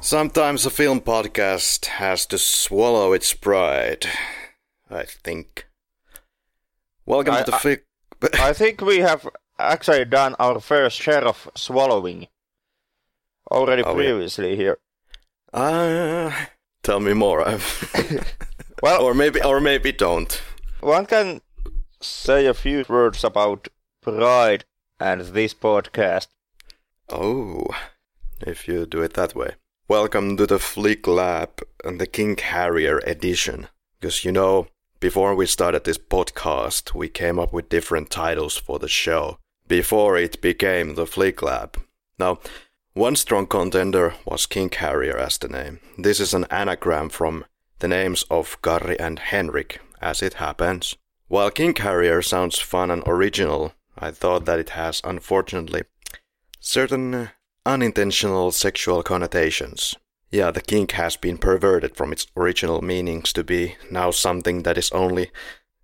Sometimes a film podcast has to swallow its pride. I think. Welcome I- to the I- flick. I think we have actually done our first share of swallowing already Oh, yeah. previously here. Uh, tell me more. Well, or maybe, or maybe don't. one can say a few words about pride and this podcast. Oh, if you do it that way. Welcome to the Flick Lab and the King Harrier edition. Because you know, before we started this podcast, we came up with different titles for the show before it became the Flick Lab. Now, one strong contender was King Harrier as the name. This is an anagram from the names of Garry and Henrik, as it happens. While King Harrier sounds fun and original, I thought that it has unfortunately certain unintentional sexual connotations. Yeah, the kink has been perverted from its original meanings to be now something that is only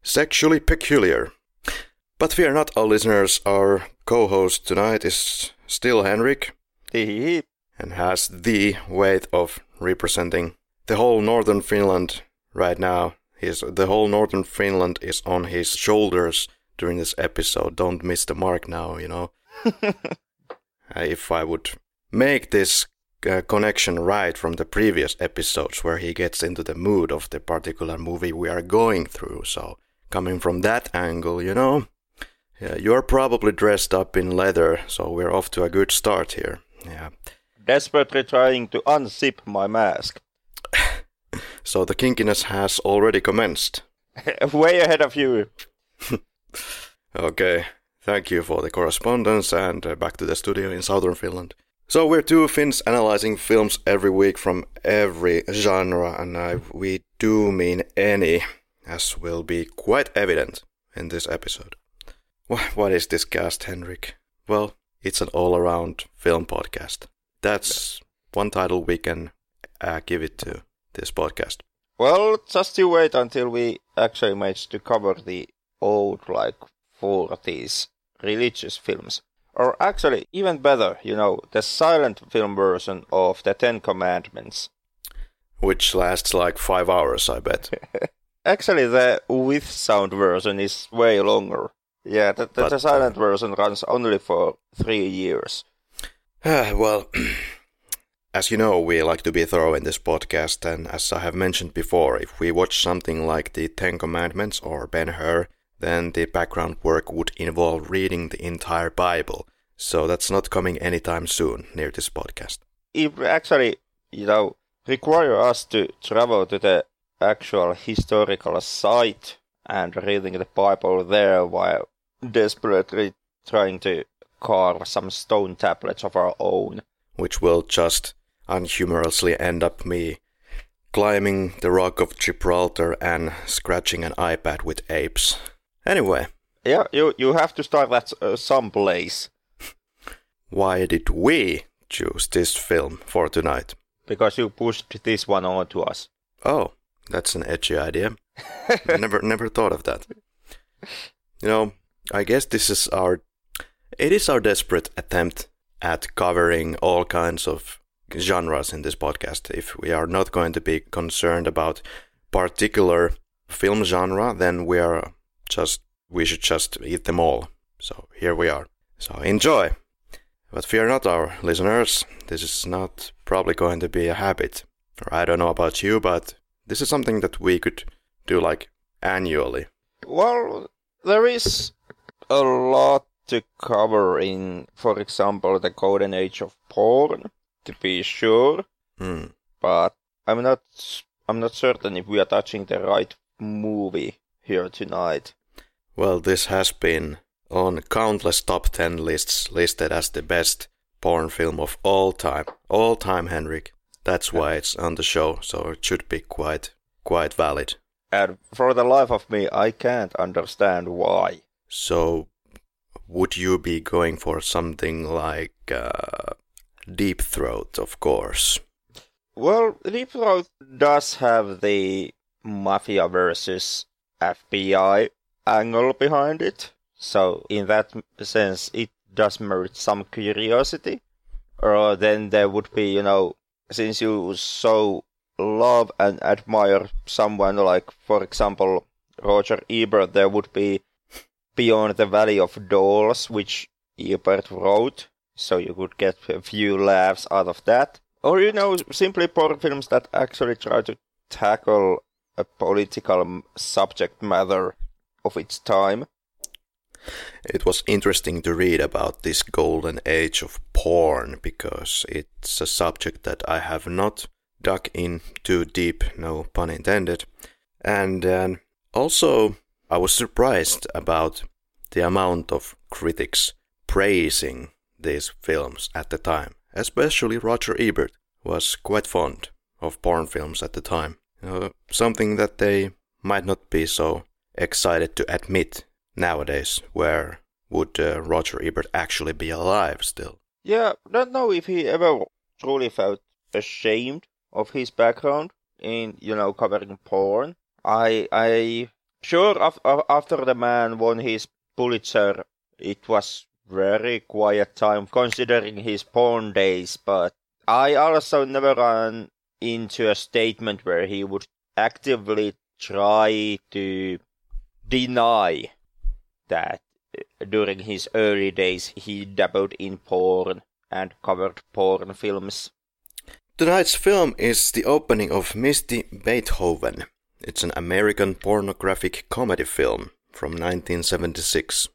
sexually peculiar. But fear not, our listeners, our co host tonight is still Henrik and has the weight of representing the whole northern Finland right now. His, the whole northern Finland is on his shoulders during this episode. Don't miss the mark now, you know. Uh, if I would make this uh, connection right from the previous episodes where he gets into the mood of the particular movie we are going through. So, coming from that angle, you know, yeah, you're probably dressed up in leather, so we're off to a good start here. Yeah. Desperately trying to unzip my mask. So the kinkiness has already commenced. Way ahead of you. Okay, thank you for the correspondence and uh, back to the studio in southern Finland. So we're two Finns analyzing films every week from every genre, and I, we do mean any, as will be quite evident in this episode. Wha- What is this cast, Henrik? Well, it's an all-around film podcast. That's one title we can uh, give it to this podcast. Well, just you wait until we actually manage to cover the old, like, 40s religious films. Or actually, even better, you know, the silent film version of the Ten Commandments. Which lasts like five hours, I bet. Actually, the with sound version is way longer. Yeah, the, the, But, the silent version runs only for three years. Ah, well, as you know, we like to be thorough in this podcast, and as I have mentioned before, if we watch something like the Ten Commandments or Ben Hur, then the background work would involve reading the entire Bible. So that's not coming anytime soon near this podcast. It actually, you know, require us to travel to the actual historical site and reading the Bible there while desperately trying to carve some stone tablets of our own. which will just unhumorously end up me climbing the rock of Gibraltar and scratching an iPad with apes. Anyway, Yeah, you you have to start at uh, some place why did we choose this film for tonight? because you pushed this one on to us. Oh, that's an edgy idea. never never thought of that. You know, I guess this is our it is our desperate attempt at covering all kinds of genres in this podcast. If we are not going to be concerned about particular film genre, then we are just we should just eat them all. So here we are. So enjoy. But fear not, our listeners. This is not probably going to be a habit. Or I don't know about you, but this is something that we could do like annually. Well, there is a lot to cover in, for example, the golden age of porn, to be sure. Hmm. But I'm not, I'm not certain if we are touching the right movie here tonight. Well, this has been on countless top 10 lists listed as the best porn film of all time. All time, Henrik. That's why it's on the show, so it should be quite quite valid. And for the life of me, I can't understand why. So would you be going for something like uh, Deep Throat, of course? Well, Deep Throat does have the mafia versus FBI angle behind it. So, in that sense, it does merit some curiosity. Or then there would be, you know, since you so love and admire someone like, for example, Roger Ebert, there would be Beyond the Valley of Dolls, which Ebert wrote, so you could get a few laughs out of that. Or, you know, simply porn films that actually try to tackle a political subject matter of its time. It was interesting to read about this golden age of porn because it's a subject that I have not dug in too deep, no pun intended. And uh, also, I was surprised about the amount of critics praising these films at the time. Especially Roger Ebert was quite fond of porn films at the time. Uh, something that they might not be so excited to admit nowadays, where would uh, Roger Ebert actually be alive still? Yeah, don't know if he ever truly felt ashamed of his background in, you know, covering porn. I, I, sure, after the man won his Pulitzer, it was very quiet time considering his porn days, but I also never ran into a statement where he would actively try to deny that uh, during his early days he dabbled in porn and covered porn films. Tonight's film is the opening of Misty Beethoven. It's an American pornographic comedy film from 1976.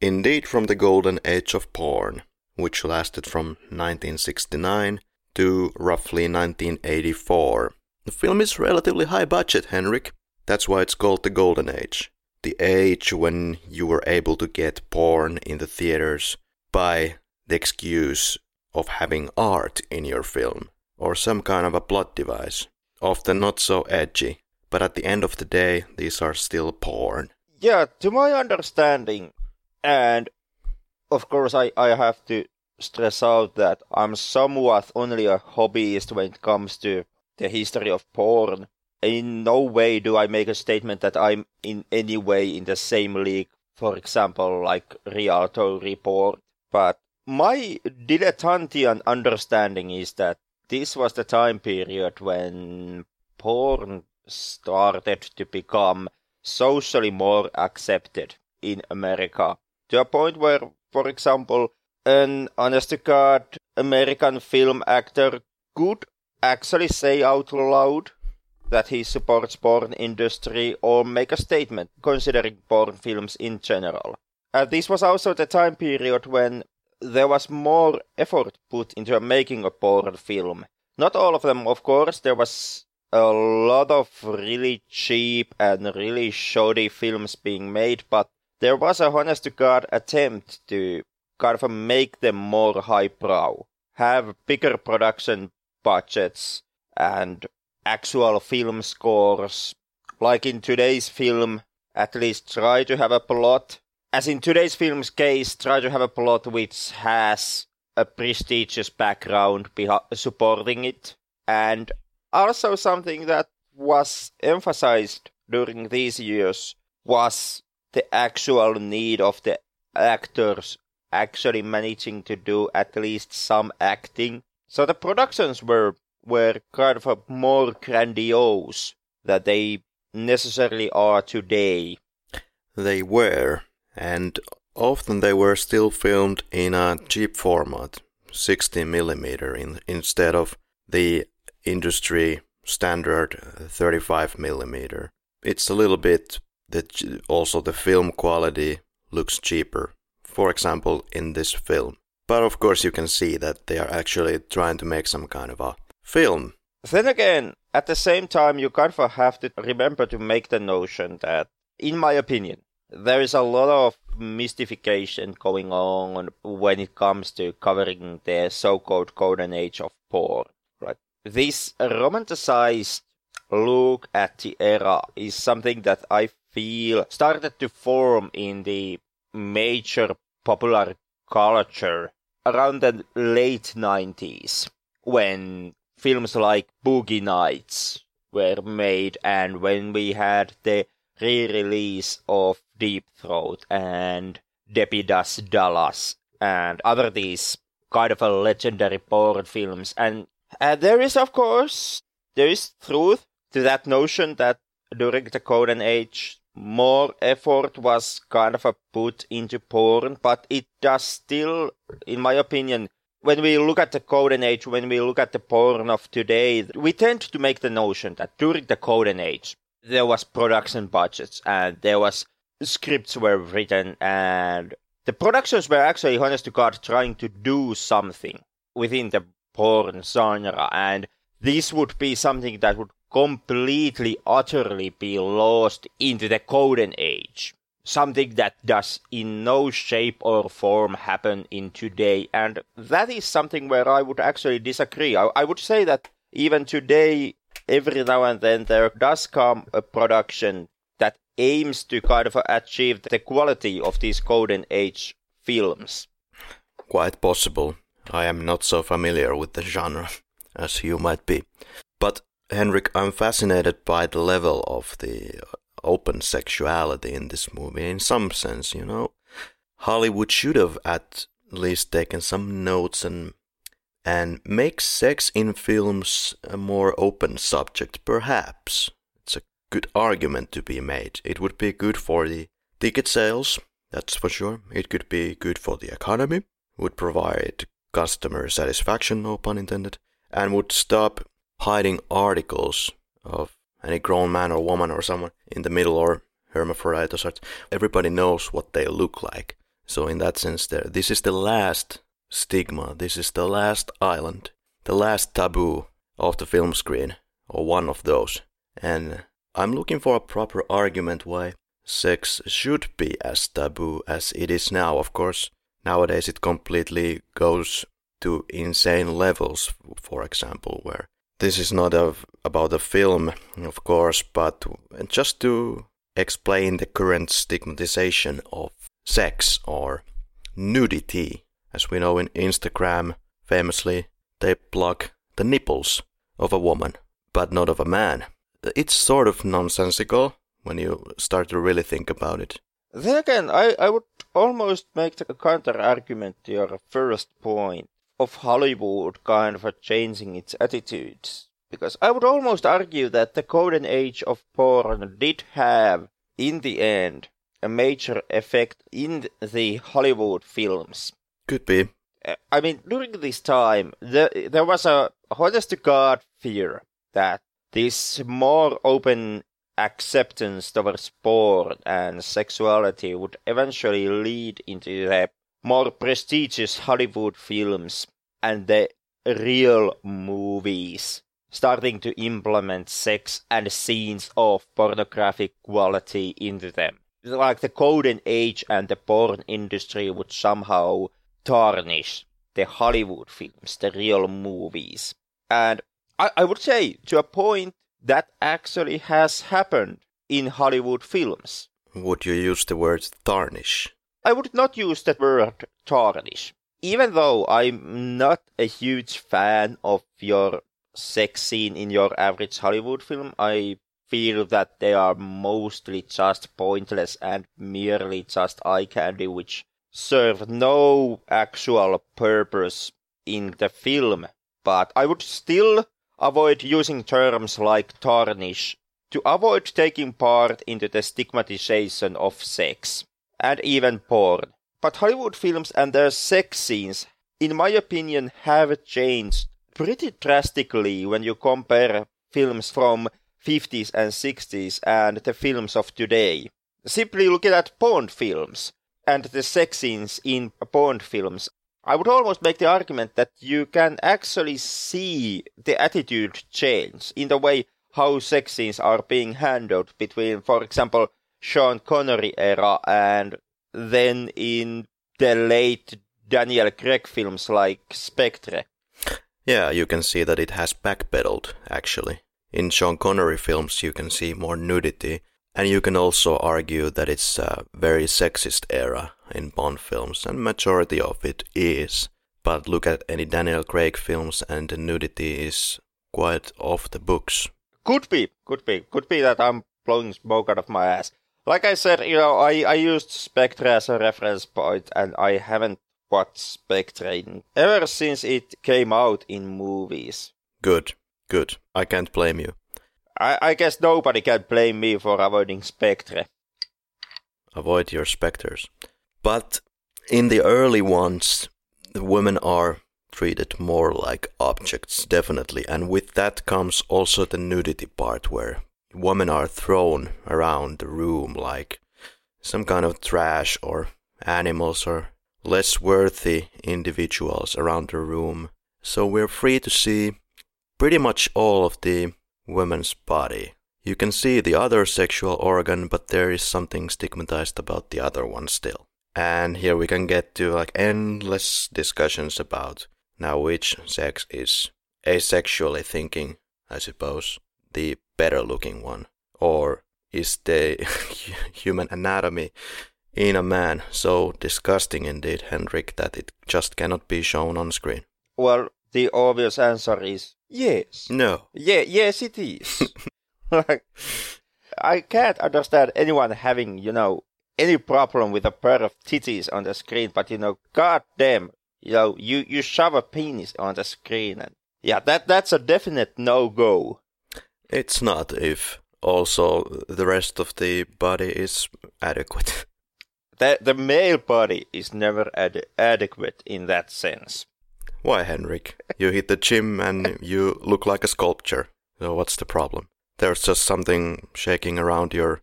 Indeed, from the golden age of porn, which lasted from 1969 to roughly 1984. The film is relatively high budget, Henrik. That's why it's called the golden age the age when you were able to get porn in the theaters by the excuse of having art in your film or some kind of a plot device. Often not so edgy, but at the end of the day, these are still porn. Yeah, to my understanding, and of course, I, I have to stress out that I'm somewhat only a hobbyist when it comes to the history of porn in no way do I make a statement that I'm in any way in the same league, for example, like Rialto report. But my dilettantian understanding is that this was the time period when porn started to become socially more accepted in America to a point where, for example, an honest to God American film actor could actually say out loud that he supports porn industry or make a statement considering porn films in general. And this was also the time period when there was more effort put into making a porn film. Not all of them, of course, there was a lot of really cheap and really shoddy films being made, but there was a honest to God attempt to kind of make them more highbrow, have bigger production budgets, and actual film scores. Like in today's film, at least try to have a plot. As in today's film's case, try to have a plot which has a prestigious background beha- supporting it. And also something that was emphasized during these years was the actual need of the actors actually managing to do at least some acting. So the productions were were kind of more grandiose than they necessarily are today. They were, and often they were still filmed in a cheap format, 60 millimeter, in, instead of the industry standard uh, 35 millimeter. It's a little bit that also the film quality looks cheaper. For example, in this film. But of course, you can see that they are actually trying to make some kind of a film. Then again, at the same time, you kind of have to remember to make the notion that, in my opinion, there is a lot of mystification going on when it comes to covering the so-called golden age of porn. Right? This romanticized look at the era is something that I feel started to form in the major popular culture around the late 90s when films like Boogie Nights were made and when we had the re-release of Deep Throat and Debbie Does Dallas and other these kind of a legendary porn films. And uh, there is of course there is truth to that notion that during the golden age more effort was kind of put into porn but it does still in my opinion when we look at the golden age when we look at the porn of today we tend to make the notion that during the golden age there was production budgets and there was scripts were written and the productions were actually honest to god trying to do something within the porn genre. And this would be something that would completely utterly be lost into the golden age something that does in no shape or form happen in today and that is something where i would actually disagree i, I would say that even today every now and then there does come a production that aims to kind of achieve the quality of these golden age films. Quite possible. I am not so familiar with the genre as you might be. But Henrik, I'm fascinated by the level of the open sexuality in this movie in some sense, you know. Hollywood should have at least taken some notes and and make sex in films a more open subject, perhaps. It's a good argument to be made. It would be good for the ticket sales, that's for sure. It could be good for the economy, would provide customer satisfaction, no pun intended, and would stop hiding articles of any grown man or woman or someone in the middle or hermaphrodite or such. Everybody knows what they look like. So in that sense, there, this is the last stigma. This is the last island, the last taboo of the film screen, or one of those. And I'm looking for a proper argument why sex should be as taboo as it is now. Of course, nowadays it completely goes to insane levels, for example, where this is not a, about a film, of course, but just to explain the current stigmatization of sex or nudity as we know in Instagram, famously, they block the nipples of a woman, but not of a man. It's sort of nonsensical when you start to really think about it. Then again, I, I would almost make the counter argument to your first point of Hollywood kind of changing its attitudes. Because I would almost argue that the golden age of porn did have, in the end, a major effect in the Hollywood films. Could be. Uh, I mean, during this time, there, there was a honest to God fear that this more open acceptance towards porn and sexuality would eventually lead into the more prestigious Hollywood films and the real movies starting to implement sex and scenes of pornographic quality into them. Like the golden age and the porn industry would somehow tarnish the Hollywood films, the real movies. And I, I would say to a point that actually has happened in Hollywood films. Would you use the word tarnish? I would not use that word tarnish. Even though I'm not a huge fan of your sex scene in your average Hollywood film, I feel that they are mostly just pointless and merely just eye candy, which serve no actual purpose in the film, but I would still avoid using terms like tarnish to avoid taking part into the stigmatization of sex and even porn. But Hollywood films and their sex scenes, in my opinion, have changed pretty drastically when you compare films from 50s and 60s and the films of today. Simply looking at porn films and the sex scenes in porn films, I would almost make the argument that you can actually see the attitude change in the way how sex scenes are being handled between, for example, Sean Connery era and then in the late Daniel Craig films like Spectre. Yeah, you can see that it has backpedaled, actually. In Sean Connery films, you can see more nudity, And you can also argue that it's a very sexist era in Bond films, and majority of it is. But look at any Daniel Craig films, and the nudity is quite off the books. Could be, could be, could be that I'm blowing smoke out of my ass. Like I said, you know, I, I used Spectre as a reference point, and I haven't watched Spectre ever since it came out in movies. Good, good. I can't blame you. I, I guess nobody can blame me for avoiding Spectre. Avoid your specters. But in the early ones, the women are treated more like objects, definitely. And with that comes also the nudity part, where women are thrown around the room like some kind of trash or animals or less worthy individuals around the room. So we're free to see pretty much all of the woman's body. You can see the other sexual organ, but there is something stigmatized about the other one still. And here we can get to like endless discussions about now which sex is asexually thinking, I suppose, the better looking one, or is the human anatomy in a man so disgusting indeed, Henrik, that it just cannot be shown on screen? Well, the obvious answer is yes. No. Yeah, yes, it is. like, I can't understand anyone having, you know, any problem with a pair of titties on the screen, but you know, goddamn, you know, you, you shove a penis on the screen and yeah, that that's a definite no go. It's not if also the rest of the body is adequate. The the male body is never ad- adequate in that sense. Why, Henrik? You hit the gym and you look like a sculpture. So what's the problem? There's just something shaking around your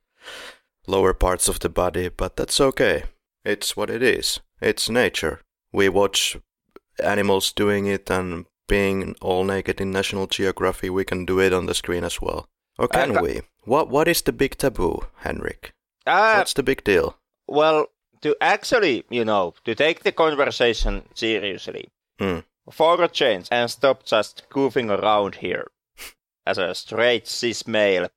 lower parts of the body, but that's okay. It's what it is. It's nature. We watch animals doing it and being all naked in National Geography, we can do it on the screen as well. Or can we? What What is the big taboo, Henrik? Uh, What's the big deal? well, to actually, you know, to take the conversation seriously, Hmm. for a change, and stop just goofing around here as a straight cis male,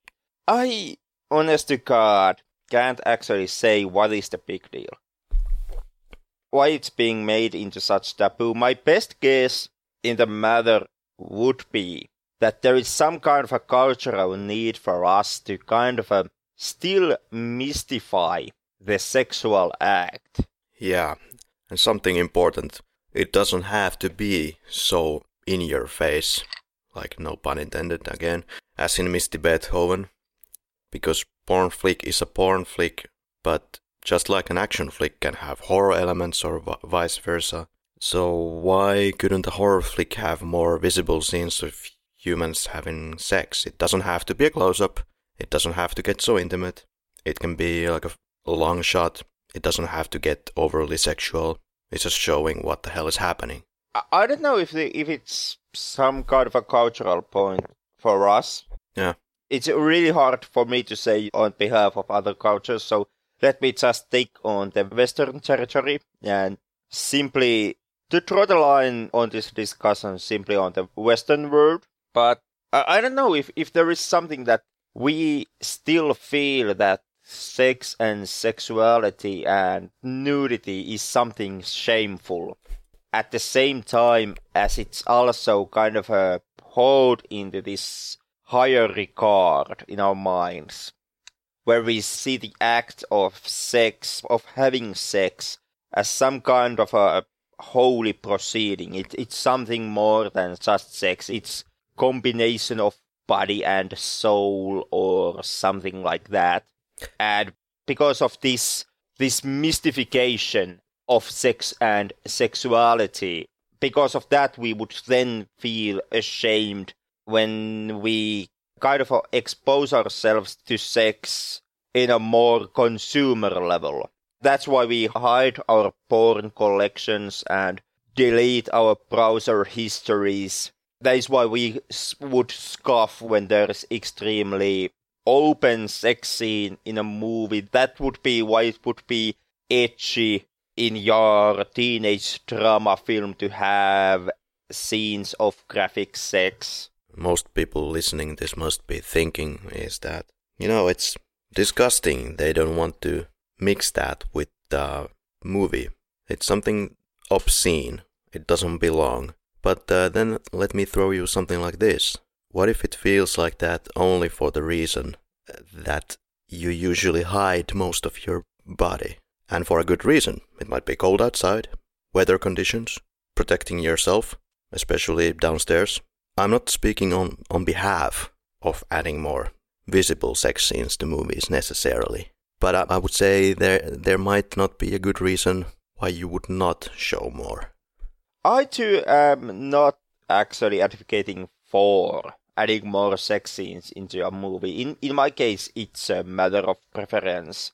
I, honest to God, can't actually say what is the big deal. Why it's being made into such taboo. My best guess in the matter would be that there is some kind of a cultural need for us to kind of uh, still mystify the sexual act. Yeah, and something important. It doesn't have to be so in your face, like no pun intended again, as in Misty Beethoven, because porn flick is a porn flick, but just like an action flick can have horror elements or v- vice versa. So why couldn't a horror flick have more visible scenes of humans having sex? It doesn't have to be a close up. It doesn't have to get so intimate. It can be like a, a long shot. It doesn't have to get overly sexual. It's just showing what the hell is happening. I- I don't know if the, if it's some kind of a cultural point for us. Yeah. It's really hard for me to say on behalf of other cultures, so let me just take on the Western territory and simply to draw the line on this discussion simply on the Western world. But I, don't know if, if there is something that we still feel that sex and sexuality and nudity is something shameful at the same time as it's also kind of a hold into this higher regard in our minds where we see the act of sex of having sex as some kind of a holy proceeding. It, it's something more than just sex. It's combination of body and soul or something like that. And because of this this mystification of sex and sexuality because of that we would then feel ashamed when we kind of expose ourselves to sex in a more consumer level that's why we hide our porn collections and delete our browser histories that is why we would scoff when there's extremely open sex scene in a movie. That would be why it would be itchy in your teenage drama film to have scenes of graphic sex. Most people listening this must be thinking is that, you know, it's disgusting, they don't want to mix that with the movie. It's something obscene. It doesn't belong. But uh, then let me throw you something like this. What if it feels like that only for the reason that you usually hide most of your body? And for a good reason. It might be cold outside, weather conditions, protecting yourself, especially downstairs. I'm not speaking on, on behalf of adding more visible sex scenes to movies necessarily. But I, I would say there there might not be a good reason why you would not show more. I too am not actually advocating for adding more sex scenes into a movie. In in my case, it's a matter of preference,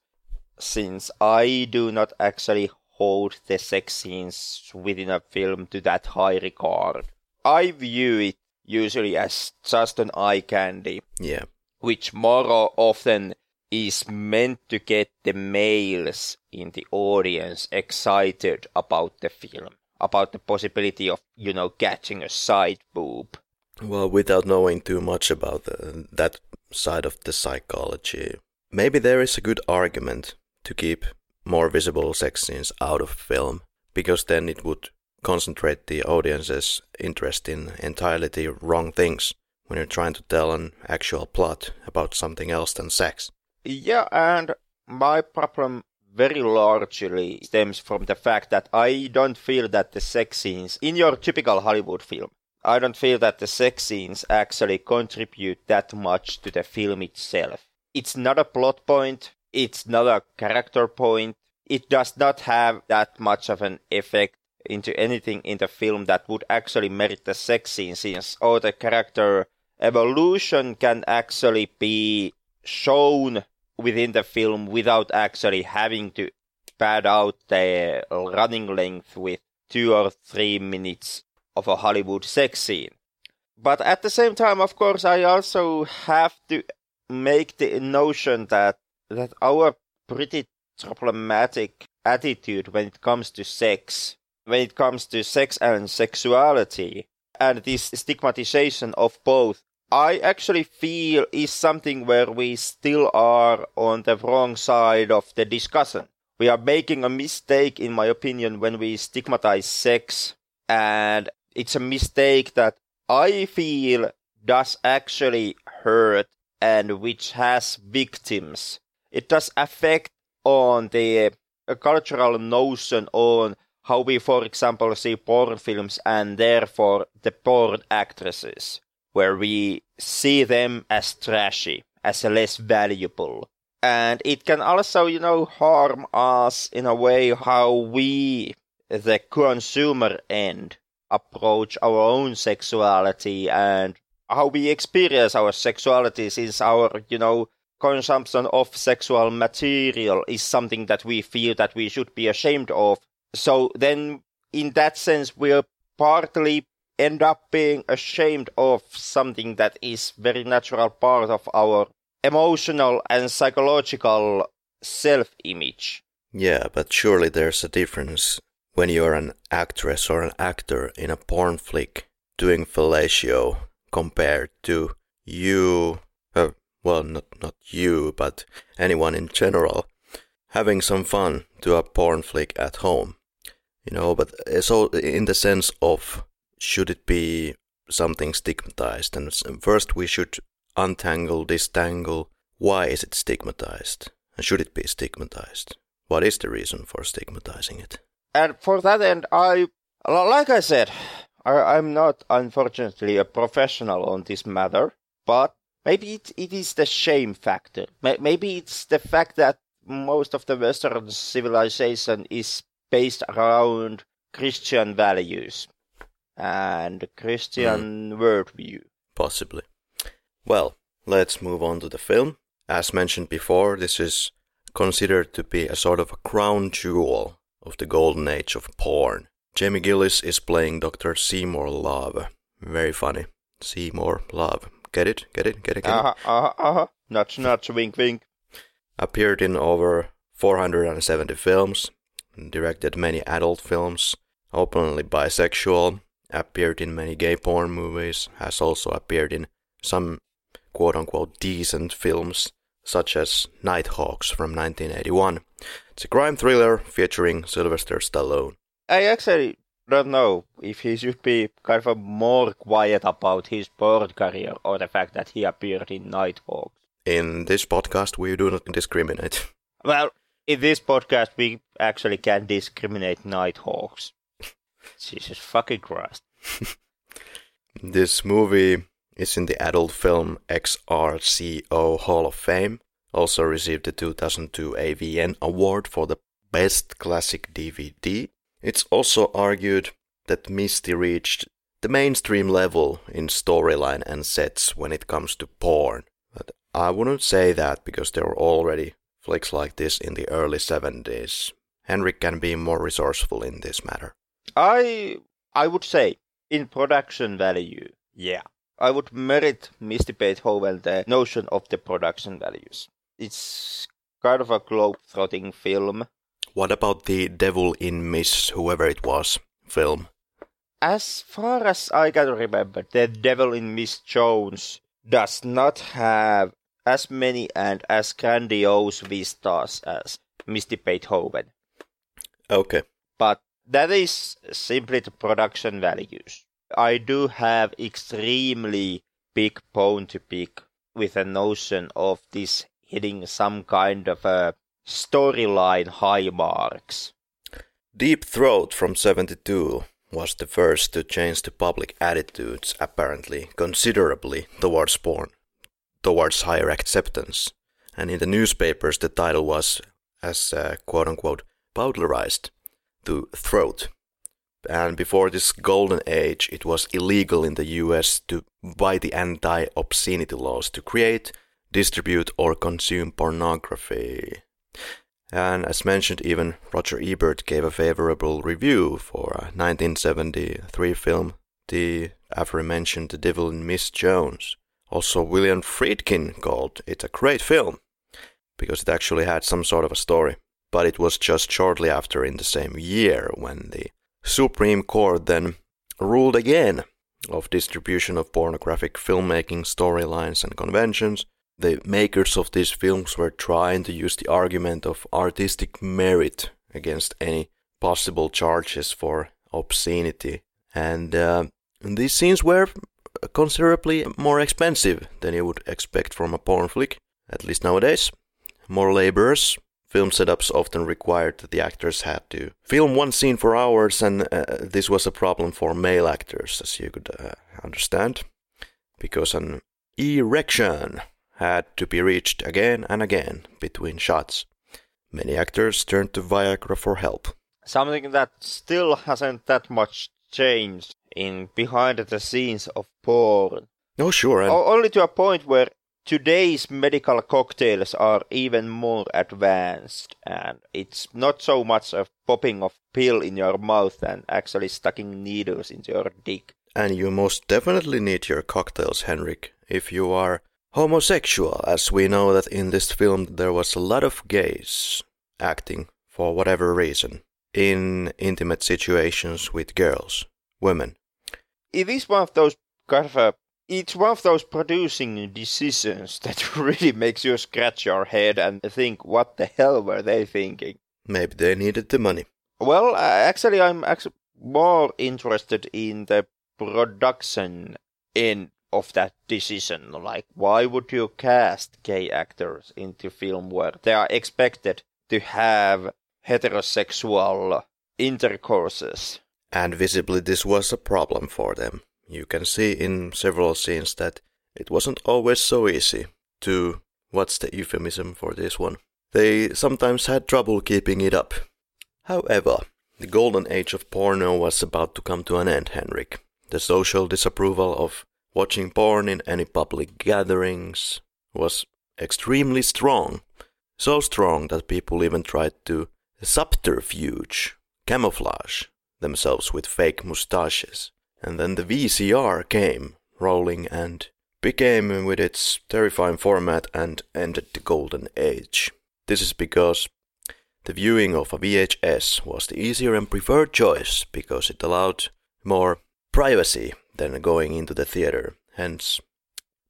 since I do not actually hold the sex scenes within a film to that high regard. I view it usually as just an eye candy. Yeah. Which more often is meant to get the males in the audience excited about the film, about the possibility of, you know, catching a side boob. Well, without knowing too much about the, that side of the psychology, maybe there is a good argument to keep more visible sex scenes out of film, because then it would concentrate the audience's interest in entirely the wrong things when you're trying to tell an actual plot about something else than sex. Yeah, and my problem very largely stems from the fact that I don't feel that the sex scenes in your typical Hollywood film, I don't feel that the sex scenes actually contribute that much to the film itself. It's not a plot point, it's not a character point, it does not have that much of an effect into anything in the film that would actually merit the sex scene since or the character evolution can actually be shown within the film without actually having to pad out the running length with two or three minutes of a Hollywood sex scene. But at the same time, of course, I also have to make the notion that that our pretty problematic attitude when it comes to sex, when it comes to sex and sexuality, and this stigmatization of both, I actually feel is something where we still are on the wrong side of the discussion. We are making a mistake, in my opinion, when we stigmatize sex, and it's a mistake that I feel does actually hurt and which has victims. It does affect on the uh, cultural notion on how we, for example, see porn films and therefore the porn actresses, where we see them as trashy, as less valuable. And it can also, you know, harm us in a way how we, the consumer end, approach our own sexuality and how we experience our sexuality since our, you know, consumption of sexual material is something that we feel that we should be ashamed of. So then, in that sense, we're partly end up being ashamed of something that is very natural part of our emotional and psychological self-image. Yeah, but surely there's a difference when you're an actress or an actor in a porn flick doing fellatio compared to you uh, well, not, not you, but anyone in general, having some fun to a porn flick at home. You know, but so in the sense of should it be something stigmatized? And first we should untangle, distangle. Why is it stigmatized? And should it be stigmatized? What is the reason for stigmatizing it? And for that end, I, like I said, I, I'm not unfortunately a professional on this matter, but Maybe it, it is the shame factor. Maybe it's the fact that most of the Western civilization is based around Christian values and Christian mm. worldview. Possibly. Well, let's move on to the film. As mentioned before, this is considered to be a sort of a crown jewel of the golden age of porn. Jamie Gillis is playing Dr. Seymour Love. Very funny. Seymour Love. Get it? Get it? Get it? Get uh-huh, it? Uh-huh, uh-huh. Nudge, nudge, wink, wink. Appeared in over 470 films, directed many adult films, openly bisexual, appeared in many gay porn movies, has also appeared in some quote unquote decent films such as Nighthawks from 1981. It's a crime thriller featuring Sylvester Stallone. I actually don't know if he should be kind of more quiet about his porn career or the fact that he appeared in Nighthawks. In this podcast, we do not discriminate. Well, in this podcast, we actually can discriminate Nighthawks. Jesus fucking Christ. This movie is in the Adult Film XRCO Hall of Fame. Also received the 2002 AVN Award for the Best Classic DVD. It's also argued that Misty reached the mainstream level in storyline and sets when it comes to porn. But I wouldn't say that because there were already flicks like this in the early 70s. Henrik can be more resourceful in this matter. I I would say in production value, yeah. I would merit Misty Beethoven the notion of the production values. It's kind of a globe-trotting film. What about the Devil in Miss, whoever it was, film? As far as I can remember, the Devil in Miss Jones does not have as many and as grandiose vistas as Misty Beethoven. Okay. But that is simply the production values. I do have extremely big bone to pick with a notion of this hitting some kind of a storyline high marks. Deep Throat from 72 was the first to change the public attitudes, apparently, considerably towards porn, towards higher acceptance. And in the newspapers, the title was, as uh, quote unquote, bowdlerized to throat. And before this golden age, it was illegal in the US to, by the anti obscenity laws, to create, distribute, or consume pornography. And as mentioned, even Roger Ebert gave a favorable review for a 1973 film, the aforementioned The Devil in Miss Jones. Also, William Friedkin called it a great film because it actually had some sort of a story. But it was just shortly after, in the same year, when the Supreme Court then ruled again of distribution of pornographic filmmaking storylines and conventions. The makers of these films were trying to use the argument of artistic merit against any possible charges for obscenity. And uh, these scenes were considerably more expensive than you would expect from a porn flick, at least nowadays. More laborers, film setups often required that the actors had to film one scene for hours, and uh, this was a problem for male actors, as you could uh, understand, because an erection had to be reached again and again between shots. Many actors turned to Viagra for help. Something that still hasn't that much changed in behind the scenes of porn. No, sure. And... Only to a point where today's medical cocktails are even more advanced and it's not so much a popping of pill in your mouth and actually sticking needles into your dick. And you most definitely need your cocktails henrik if you are homosexual as we know that in this film there was a lot of gays acting for whatever reason in intimate situations with girls women. It is one of those kind of a it's one of those producing decisions that really makes you scratch your head and think, what the hell were they thinking? Maybe they needed the money. Well, uh, actually, I'm actually more interested in the production end of that decision. Like, why would you cast gay actors into film where they are expected to have heterosexual intercourses? And visibly, this was a problem for them. You can see in several scenes that it wasn't always so easy to. What's the euphemism for this one? They sometimes had trouble keeping it up. However, the golden age of porno was about to come to an end, Henrik. The social disapproval of watching porn in any public gatherings was extremely strong. So strong that people even tried to subterfuge, camouflage themselves with fake mustaches. And then the VCR came rolling and became with its terrifying format and ended the golden age. This is because the viewing of a VHS was the easier and preferred choice because it allowed more privacy than going into the theater. Hence,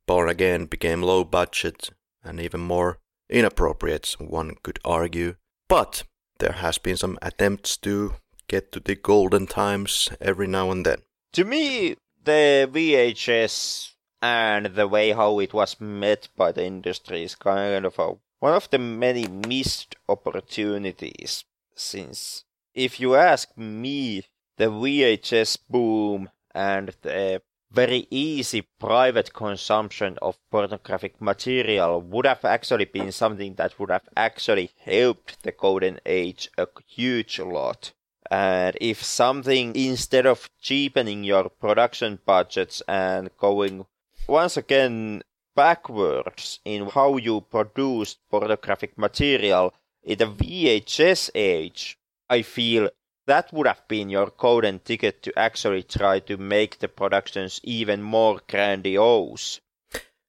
Born Again became low budget and even more inappropriate, one could argue. But there has been some attempts to get to the golden times every now and then. To me, the VHS and the way how it was met by the industry is kind of a, one of the many missed opportunities. Since, if you ask me, the VHS boom and the very easy private consumption of pornographic material would have actually been something that would have actually helped the golden age a huge lot. And if something, instead of cheapening your production budgets and going once again backwards in how you produced pornographic material in the VHS age, I feel that would have been your golden ticket to actually try to make the productions even more grandiose.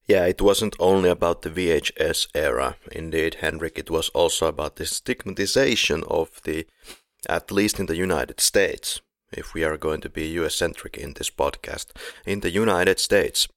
Yeah, it wasn't only about the VHS era. Indeed, Henrik, it was also about the stigmatization of the, at least in the United States, if we are going to be US centric in this podcast, in the United States,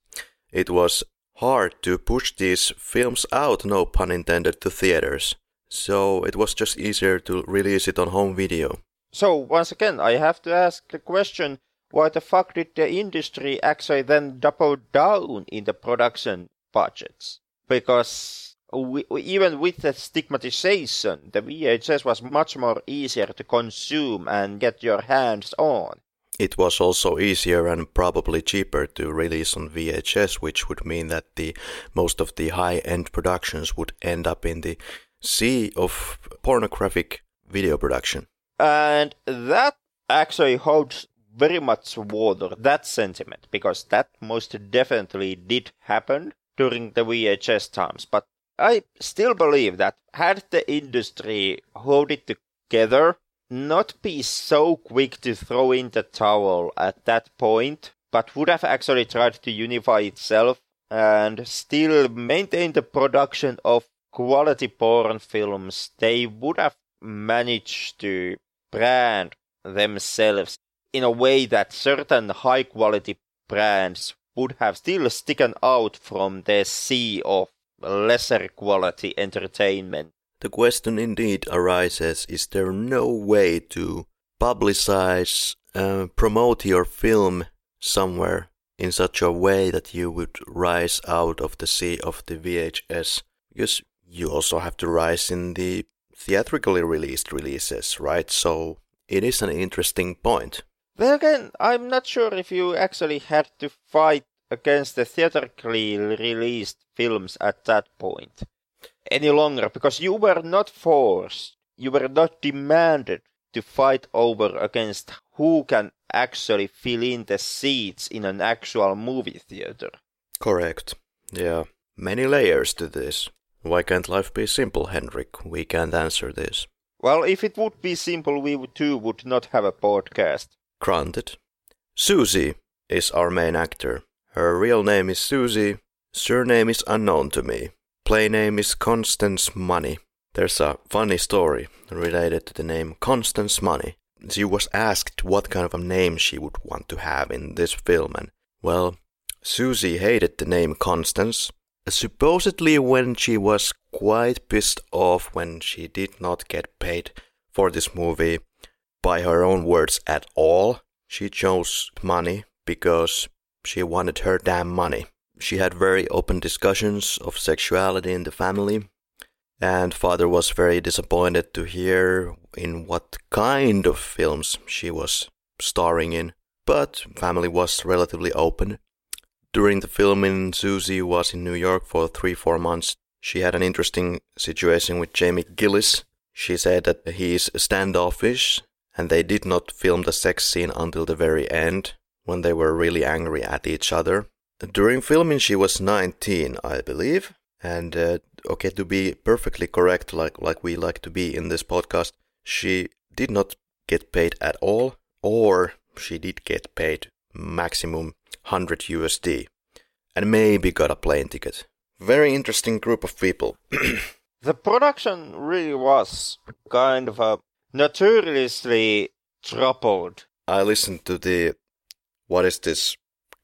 it was hard to push these films out, no pun intended, to theaters. So it was just easier to release it on home video. So once again, I have to ask the question: Why the fuck did the industry actually then double down in the production budgets? Because we, even with the stigmatization, the VHS was much more easier to consume and get your hands on. It was also easier and probably cheaper to release on VHS, which would mean that the most of the high-end productions would end up in the sea of pornographic video production. And that actually holds very much water, that sentiment, because that most definitely did happen during the VHS times. But I still believe that had the industry hold it together, not be so quick to throw in the towel at that point, but would have actually tried to unify itself and still maintain the production of quality porn films, they would have managed to brand themselves in a way that certain high quality brands would have still sticken out from the sea of lesser quality entertainment. The question indeed arises is there no way to publicize, uh, promote your film somewhere in such a way that you would rise out of the sea of the VHS? Because you also have to rise in the theatrically released releases, right? So it is an interesting point. Then again, I'm not sure if you actually had to fight against the theatrically released films at that point any longer because you were not forced, you were not demanded to fight over against who can actually fill in the seats in an actual movie theater. Correct. Yeah. Many layers to this. Why can't life be simple, Henrik? We can't answer this. Well, if it would be simple, we too would not have a podcast. Granted. Susie is our main actor. Her real name is Susie, surname is unknown to me. Play name is Constance Money. There's a funny story related to the name Constance Money. She was asked what kind of a name she would want to have in this film, and well, Susie hated the name Constance Supposedly, when she was quite pissed off when she did not get paid for this movie, by her own words at all, she chose money because she wanted her damn money. She had very open discussions of sexuality in the family, and father was very disappointed to hear in what kind of films she was starring in. But family was relatively open during the filming, Susie was in New York for three, four months. She had an interesting situation with Jamie Gillis. She said that he is standoffish, and they did not film the sex scene until the very end, when they were really angry at each other. During filming, she was 19, I believe. And uh, okay, to be perfectly correct, like like we like to be in this podcast, she did not get paid at all, or she did get paid maximum 100 USD and maybe got a plane ticket. Very interesting group of people. the production really was kind of a notoriously troubled. I listened to the what is this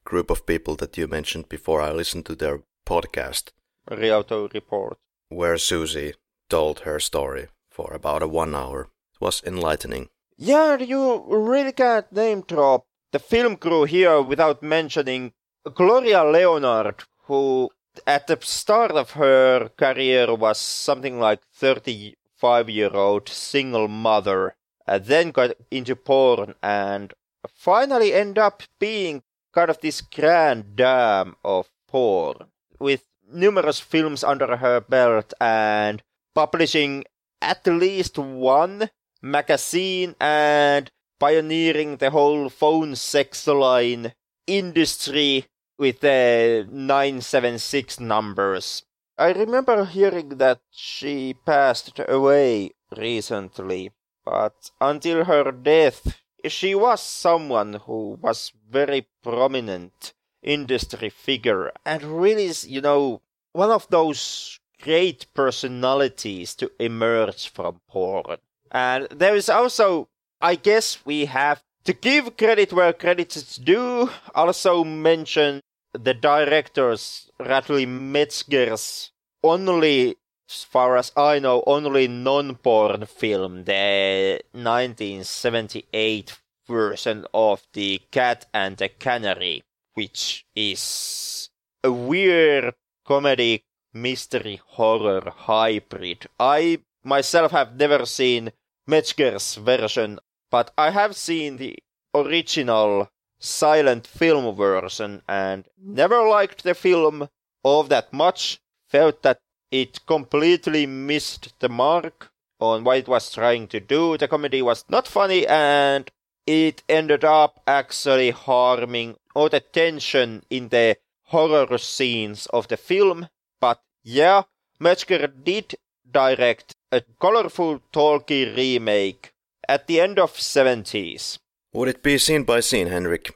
group of people that you mentioned before? I listened to their podcast. Rialto Report. where Susie told her story for about a one hour. It was enlightening. Yeah, you really can't name drop the film crew here without mentioning Gloria Leonard, who at the start of her career was something like 35 year old single mother, and then got into porn and finally end up being kind of this grand dame of porn with numerous films under her belt and publishing at least one magazine and pioneering the whole phone sex line industry with the 976 numbers. I remember hearing that she passed away recently, but until her death, she was someone who was very prominent industry figure and really, you know, one of those great personalities to emerge from porn. And there is also, I guess we have to give credit where credit is due, also mention the director's Radley Metzger's only, as far as I know, only non-porn film, the 1978 version of The Cat and the Canary, which is a weird comedy mystery horror hybrid. I myself have never seen Metzger's version, but I have seen the original silent film version and never liked the film all that much. Felt that it completely missed the mark on what it was trying to do. The comedy was not funny and it ended up actually harming all the tension in the horror scenes of the film. But yeah, Metzger did direct a colorful talkie remake at the end of 70s. Would it be scene by scene, Henrik?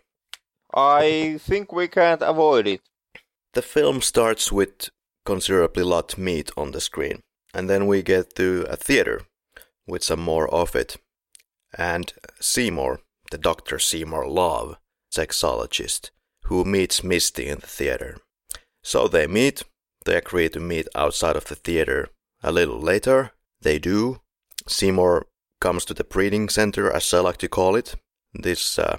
I think we can't avoid it. The film starts with considerably lot meat on the screen, and then we get to a theater with some more of it. And Seymour, the Dr. Seymour Love, sexologist, who meets Misty in the theater. So they meet, they agree to meet outside of the theater. A little later, they do. Seymour comes to the breeding center, as I like to call it, this uh,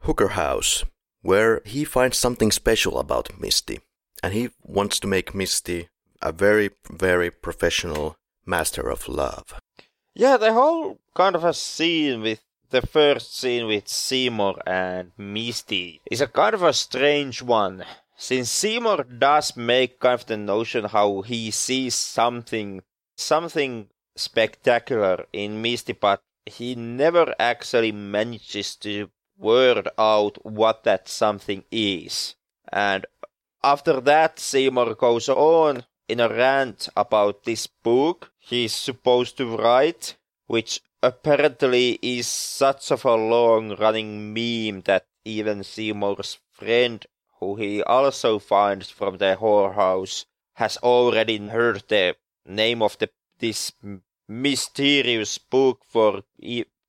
hooker house, where he finds something special about Misty. And he wants to make Misty a very, very professional master of love. Yeah, the whole kind of a scene with the first scene with Seymour and Misty is a kind of a strange one. Since Seymour does make kind of the notion how he sees something something spectacular in Misty, but he never actually manages to word out what that something is. And after that, Seymour goes on in a rant about this book he's supposed to write, which apparently is such of a long running meme that even Seymour's friend, who he also finds from the whorehouse, has already heard the name of the this mysterious book for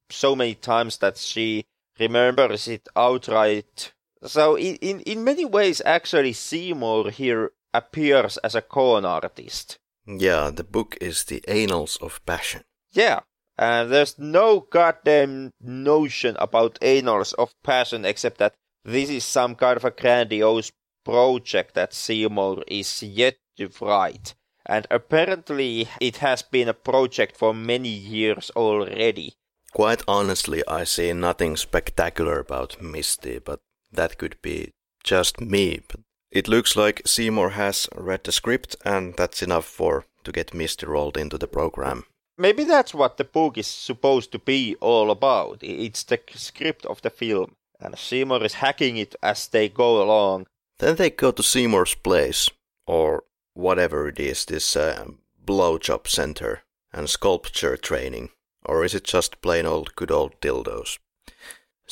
so many times that she remembers it outright. So in, in, in many ways actually Seymour here appears as a con artist. Yeah, the book is the Annals of Passion. Yeah, and there's no goddamn notion about Annals of Passion except that this is some kind of a grandiose project that Seymour is yet to write. And apparently it has been a project for many years already. Quite honestly, I see nothing spectacular about Misty, but that could be just me. But it looks like Seymour has read the script, and that's enough for to get Misty rolled into the program. Maybe that's what the book is supposed to be all about. It's the script of the film, and Seymour is hacking it as they go along. Then they go to Seymour's place, or whatever it is, this uh, blowjob center and sculpture training. Or is it just plain old good old dildos?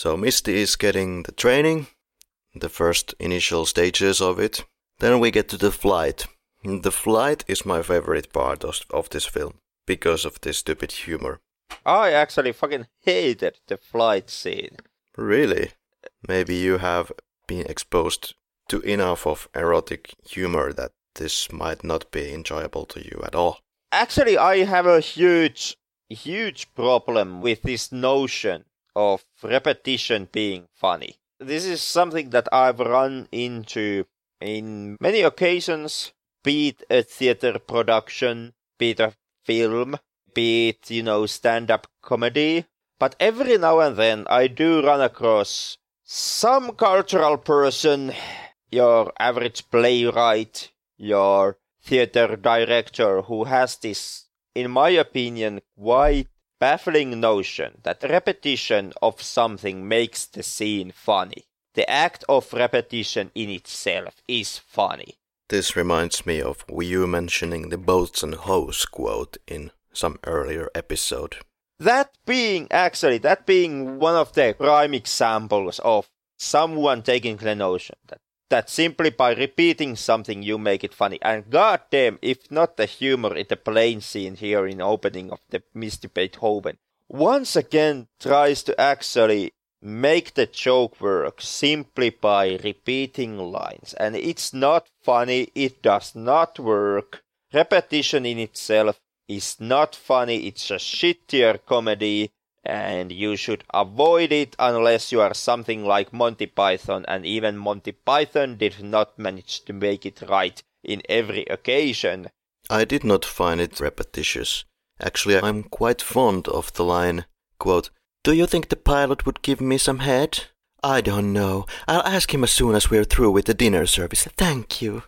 So Misty is getting the training, the first initial stages of it. Then we get to the flight. The flight is my favorite part of, of this film because of this stupid humor. I actually fucking hated the flight scene. Really? Maybe you have been exposed to enough of erotic humor that this might not be enjoyable to you at all. Actually, I have a huge, huge problem with this notion of repetition being funny. This is something that I've run into in many occasions, be it a theater production, be it a film, be it, you know, stand up comedy. But every now and then I do run across some cultural person, your average playwright, your theater director who has this, in my opinion, quite baffling notion that repetition of something makes the scene funny. The act of repetition in itself is funny. This reminds me of you mentioning the boats and hose quote in some earlier episode. That being actually, that being one of the prime examples of someone taking the notion that that simply by repeating something you make it funny. And goddamn, if not the humor in the plane scene here in opening of the Misty Beethoven, once again tries to actually make the joke work simply by repeating lines. And it's not funny, it does not work. Repetition in itself is not funny, it's a shittier comedy and you should avoid it unless you are something like Monty Python, and even Monty Python did not manage to make it right in every occasion. I did not find it repetitious. Actually, I'm quite fond of the line, quote, Do you think the pilot would give me some head? I don't know. I'll ask him as soon as we're through with the dinner service. Thank you.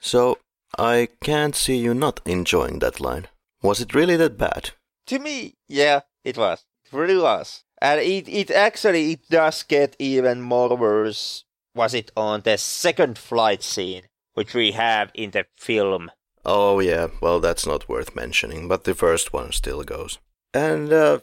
So, I can't see you not enjoying that line. Was it really that bad? To me, yeah, it was was. And it, it actually it does get even more worse. Was it on the second flight scene, which we have in the film? Oh yeah, well that's not worth mentioning, but the first one still goes. And uh,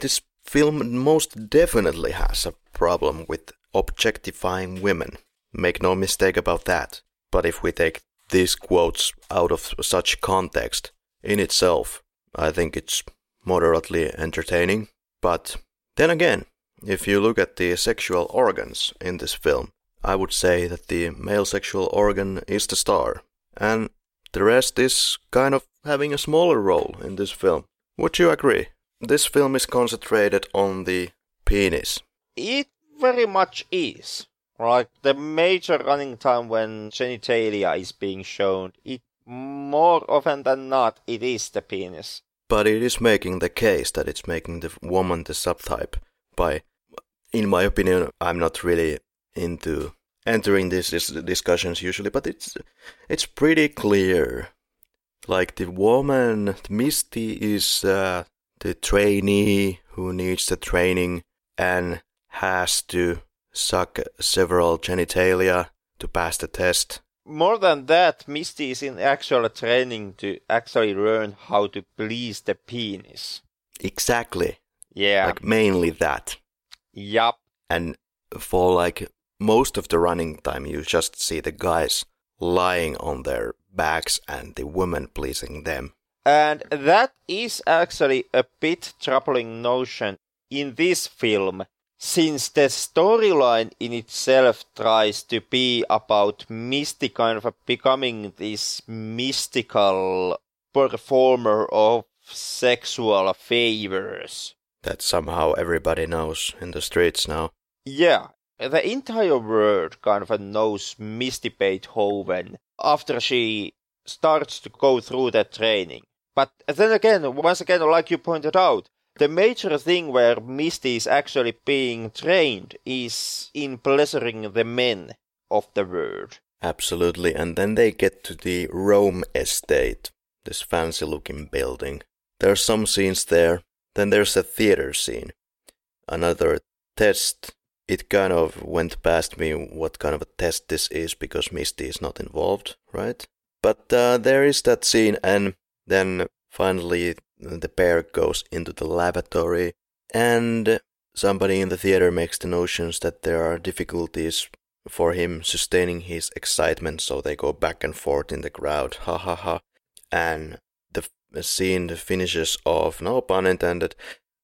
this film most definitely has a problem with objectifying women. Make no mistake about that. But if we take these quotes out of such context, in itself, I think it's moderately entertaining. But then again, if you look at the sexual organs in this film, I would say that the male sexual organ is the star, and the rest is kind of having a smaller role in this film. Would you agree? This film is concentrated on the penis. It very much is. Like the major running time when genitalia is being shown, it more often than not it is the penis. But it is making the case that it's making the woman the subtype by, in my opinion, I'm not really into entering these discussions usually, but it's it's pretty clear. Like the woman, Misty is uh, the trainee who needs the training and has to suck several genitalia to pass the test more than that, Misty is in actual training to actually learn how to please the penis. Exactly. Yeah. Like mainly that. Yup. And for like most of the running time, you just see the guys lying on their backs and the women pleasing them. And that is actually a bit troubling notion in this film since the storyline in itself tries to be about Misty kind of becoming this mystical performer of sexual favors. That somehow everybody knows in the streets now. Yeah, the entire world kind of knows Misty Beethoven after she starts to go through that training. But then again, once again, like you pointed out, the major thing where Misty is actually being trained is in pleasuring the men of the world. Absolutely, and then they get to the Rome estate, this fancy looking building. There are some scenes there, then there's a theater scene. Another test. It kind of went past me what kind of a test this is because Misty is not involved, right? But uh, there is that scene, and then finally the pair goes into the lavatory, and somebody in the theater makes the notions that there are difficulties for him sustaining his excitement, so they go back and forth in the crowd. Ha ha ha. And the scene finishes off, no pun intended.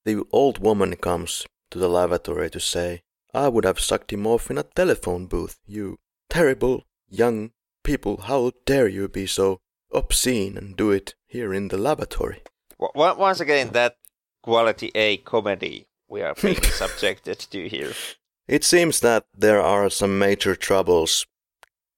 The old woman comes to the lavatory to say, I would have sucked him off in a telephone booth, you terrible young people, how dare you be so obscene and do it here in the laboratory? Once again, that quality A comedy we are being subjected to here. It seems that there are some major troubles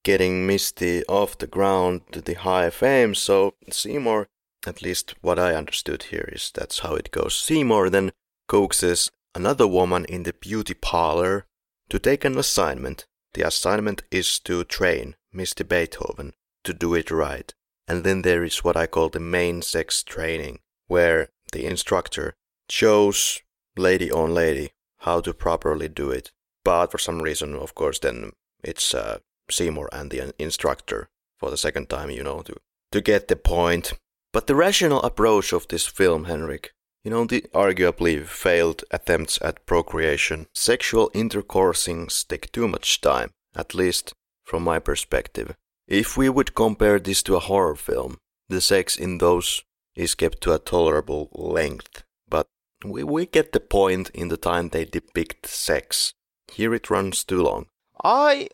getting Misty off the ground to the high fame, so Seymour, at least what I understood here is that's how it goes. Seymour then coaxes another woman in the beauty parlor to take an assignment. The assignment is to train Misty Beethoven to do it right. And then there is what I call the main sex training, where the instructor shows lady on lady how to properly do it. But for some reason, of course, then it's uh, Seymour and the instructor for the second time, you know, to, to get the point. But the rational approach of this film, Henrik, you know, the arguably failed attempts at procreation, sexual intercoursings take too much time, at least from my perspective. If we would compare this to a horror film, the sex in those is kept to a tolerable length. But we, we get the point in the time they depict sex. Here it runs too long. I,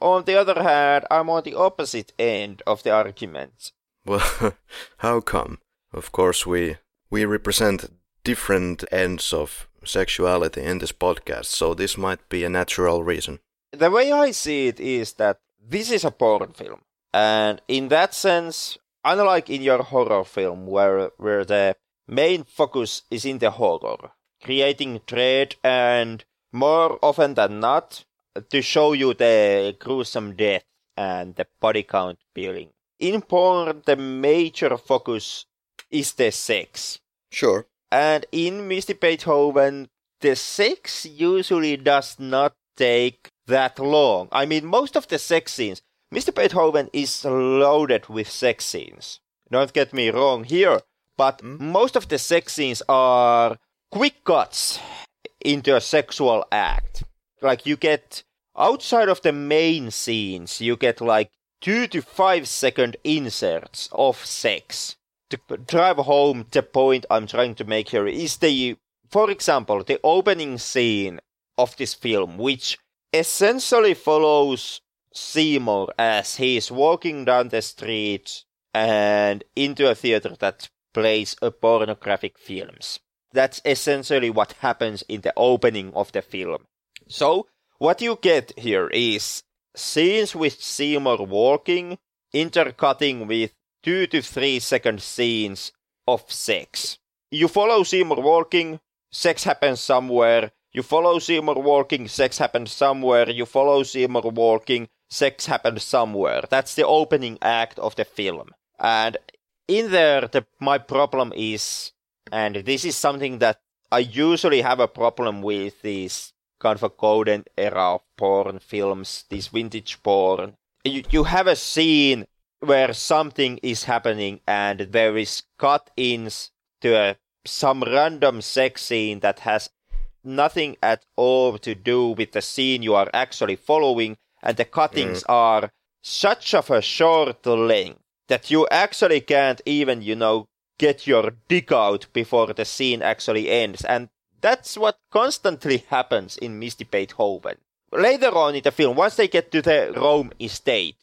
on the other hand, I'm on the opposite end of the argument. Well, how come? Of course, we we represent different ends of sexuality in this podcast, so this might be a natural reason. The way I see it is that this is a porn film, and in that sense, unlike in your horror film, where where the main focus is in the horror, creating dread and more often than not to show you the gruesome death and the body count building. In porn, the major focus is the sex. Sure. And in Misty Beethoven, the sex usually does not take that long. I mean, most of the sex scenes, Misty Beethoven is loaded with sex scenes. Don't get me wrong here, but mm. most of the sex scenes are quick cuts into a sexual act. Like you get outside of the main scenes, you get like two to five second inserts of sex to drive home the point I'm trying to make here is the, for example, the opening scene of this film, which essentially follows Seymour as he is walking down the street and into a theater that plays pornographic films. That's essentially what happens in the opening of the film. So, what you get here is scenes with Seymour walking, intercutting with two to three second scenes of sex. You follow Seymour walking, sex happens somewhere. You follow Seymour walking, sex happens somewhere. You follow Seymour walking, sex happens somewhere. That's the opening act of the film. And in there, the, my problem is, and this is something that I usually have a problem with these kind of a golden era of porn films, these vintage porn. You, you have a scene where something is happening and there is cut-ins to a, some random sex scene that has nothing at all to do with the scene you are actually following and the cuttings mm. are such of a short length that you actually can't even you know get your dick out before the scene actually ends and that's what constantly happens in Misty Beethoven. Later on in the film, once they get to the Rome estate,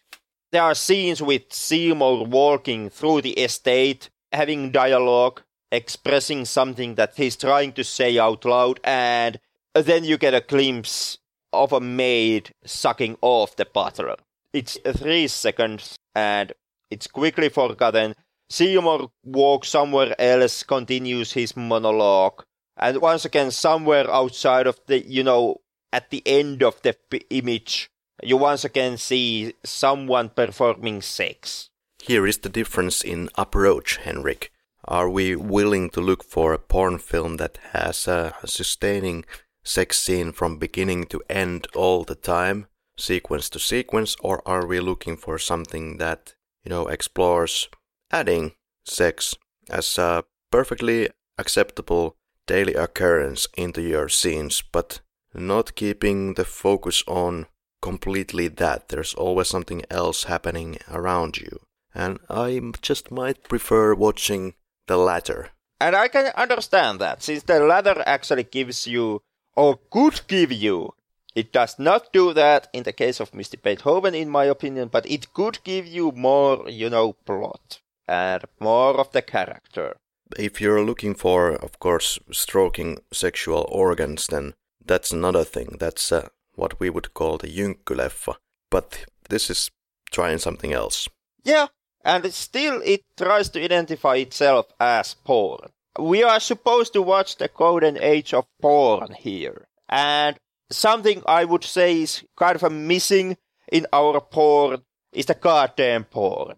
there are scenes with Seymour walking through the estate, having dialogue, expressing something that he's trying to say out loud, and then you get a glimpse of a maid sucking off the butler. It's three seconds, and it's quickly forgotten. Seymour walks somewhere else, continues his monologue, and once again, somewhere outside of the, you know, at the end of the p- image, you once again see someone performing sex. Here is the difference in approach, Henrik. Are we willing to look for a porn film that has a sustaining sex scene from beginning to end all the time, sequence to sequence, or are we looking for something that, you know, explores adding sex as a perfectly acceptable daily occurrence into your scenes, but not keeping the focus on completely that. There's always something else happening around you. And I just might prefer watching the latter. And I can understand that, since the latter actually gives you, or could give you, It does not do that in the case of Misty Beethoven, in my opinion, but it could give you more, you know, plot and more of the character. If you're looking for, of course, stroking sexual organs, then that's another thing. That's uh, what we would call the jynkkyleffa. But this is trying something else. Yeah, and still it tries to identify itself as porn. We are supposed to watch the golden age of porn here. And something I would say is kind of a missing in our porn is the goddamn porn.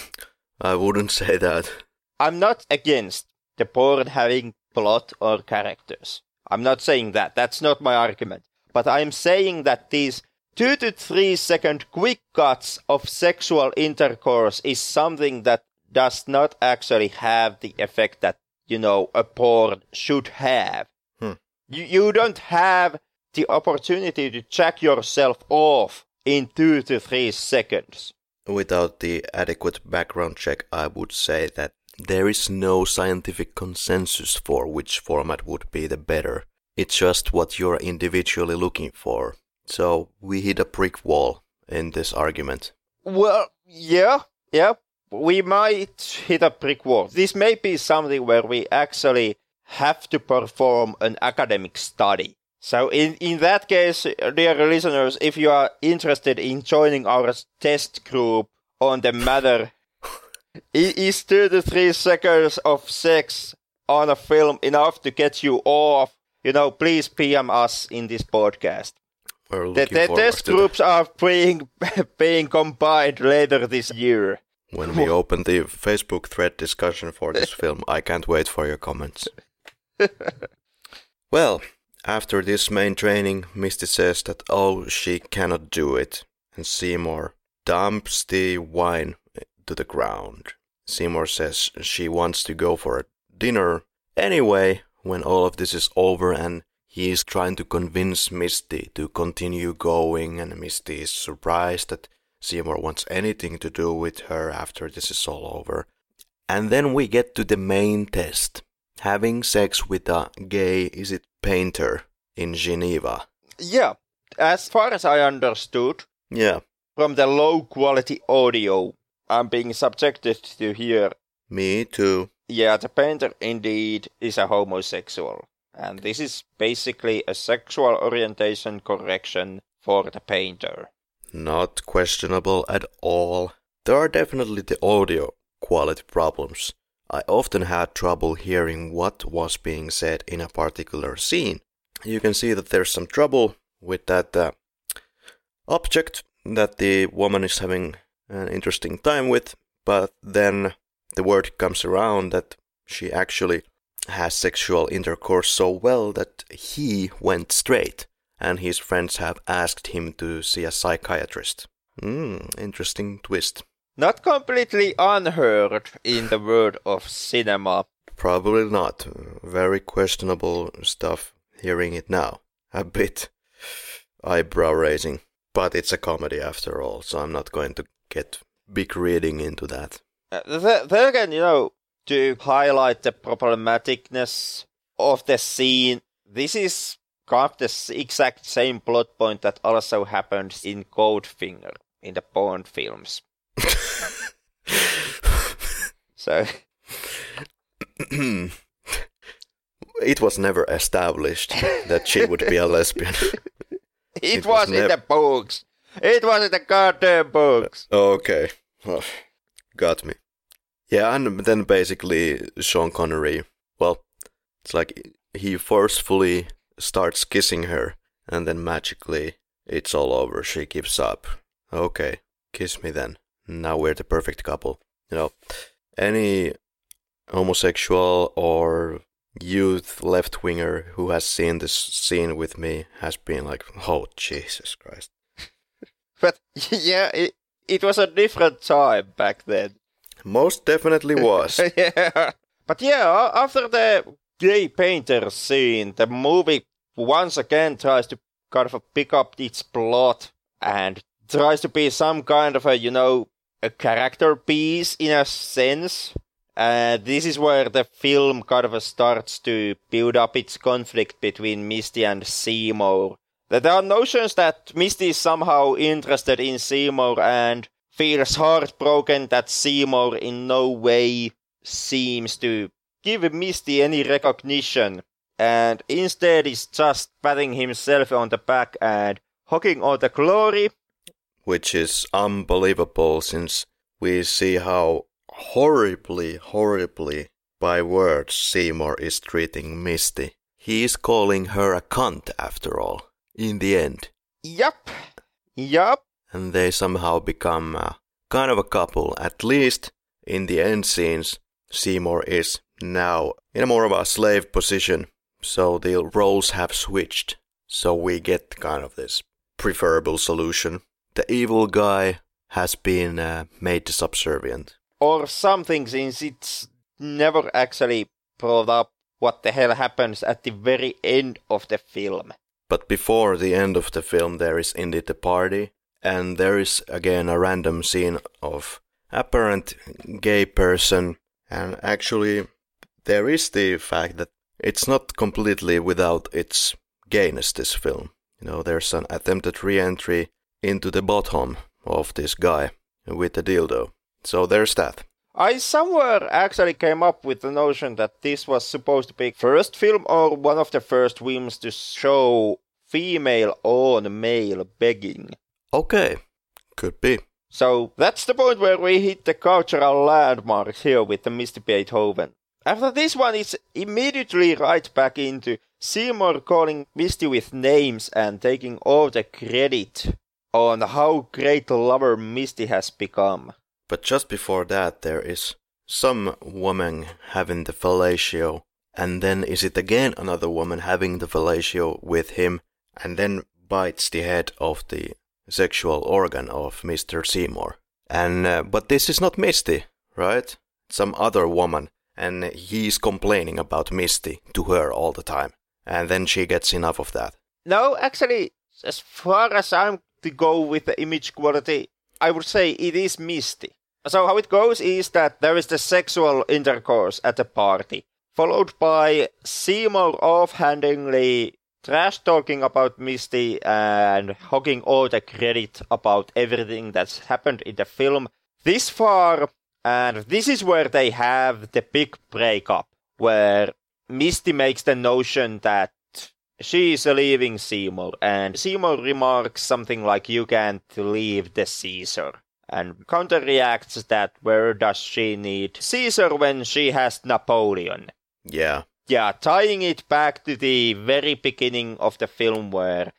I wouldn't say that. I'm not against the porn having plot or characters. I'm not saying that. That's not my argument. But I'm saying that these two to three second quick cuts of sexual intercourse is something that does not actually have the effect that, you know, a porn should have. Hmm. You, you don't have the opportunity to check yourself off in two to three seconds. Without the adequate background check, I would say that there is no scientific consensus for which format would be the better. It's just what you're individually looking for. So we hit a brick wall in this argument. Well, yeah, yeah. We might hit a brick wall. This may be something where we actually have to perform an academic study. So in, in that case, dear listeners, if you are interested in joining our test group on the matter, is two to three seconds of sex on a film enough to get you off? You know, please PM us in this podcast. We're The, the test groups are being being combined later this year. When we open the Facebook thread discussion for this film. I can't wait for your comments. well, after this main training, Misty says that oh she cannot do it, and Seymour dumps the wine to the ground. Seymour says she wants to go for a dinner anyway when all of this is over and he is trying to convince Misty to continue going and Misty is surprised that Seymour wants anything to do with her after this is all over. And then we get to the main test. Having sex with a gay, is it painter in Geneva? Yeah, as far as I understood Yeah, from the low quality audio I'm being subjected to here, me too. yeah, the painter indeed is a homosexual. And this is basically a sexual orientation correction for the painter. Not questionable at all. There are definitely the audio quality problems. I often had trouble hearing what was being said in a particular scene. You can see that there's some trouble with that uh, object that the woman is having an interesting time with, but then the word comes around that she actually has sexual intercourse so well that he went straight, and his friends have asked him to see a psychiatrist. Hmm, interesting twist. Not completely unheard in the world of cinema. Probably not. Very questionable stuff hearing it now. A bit eyebrow raising. But it's a comedy after all, so I'm not going to get big reading into that. Uh, th- then again, you know, to highlight the problematicness of the scene, this is kind of the exact same plot point that also happens in Goldfinger in the Bond films. So, it was never established that she would be a lesbian. it, It was, was in the books. It was in the goddamn books. Uh, okay. Well, got me. Yeah, and then basically Sean Connery, well, it's like he forcefully starts kissing her, and then magically it's all over. She gives up. Okay, kiss me then. Now we're the perfect couple. You know, any homosexual or youth left winger who has seen this scene with me has been like, oh, Jesus Christ. But yeah, it, it was a different time back then. Most definitely was. yeah. But yeah, after the gay painter scene, the movie once again tries to kind of pick up its plot and tries to be some kind of a, you know, a character piece in a sense. And this is where the film kind of starts to build up its conflict between Misty and Seymour. There are notions that Misty is somehow interested in Seymour and feels heartbroken that Seymour in no way seems to give Misty any recognition and instead is just patting himself on the back and hugging all the glory. Which is unbelievable since we see how horribly, horribly by words Seymour is treating Misty. He is calling her a cunt after all, in the end. Yup. Yup. And they somehow become a, kind of a couple. At least in the end scenes, Seymour is now in a more of a slave position. So the roles have switched. So we get kind of this preferable solution. The evil guy has been uh, made subservient. Or something, since it's never actually brought up what the hell happens at the very end of the film. But before the end of the film, there is indeed a party, and there is again a random scene of apparent gay person, and actually there is the fact that it's not completely without its gayness. This film, you know, there's an attempted re-entry into the bottom of this guy with the dildo. So there's that. I somewhere actually came up with the notion that this was supposed to be first film or one of the first films to show female on male begging. Okay, could be. So that's the point where we hit the cultural landmarks here with the Misty Beethoven. After this one, it's immediately right back into Seymour calling Misty with names and taking all the credit on how great a lover Misty has become. But just before that, there is some woman having the fellatio, and then is it again another woman having the fellatio with him, and then bites the head of the sexual organ of Mr. Seymour. And uh, but this is not Misty, right? Some other woman, and he's complaining about Misty to her all the time, and then she gets enough of that. No, actually, as far as I'm to go with the image quality, I would say it is Misty. So how it goes is that there is the sexual intercourse at the party, followed by Seymour offhandedly trash talking about Misty and hogging all the credit about everything that's happened in the film this far. And this is where they have the big breakup, where Misty makes the notion that she is leaving Seymour, and Seymour remarks something like, You can't leave the Caesar and counterreacts that where does she need Caesar when she has Napoleon? Yeah. Yeah, tying it back to the very beginning of the film where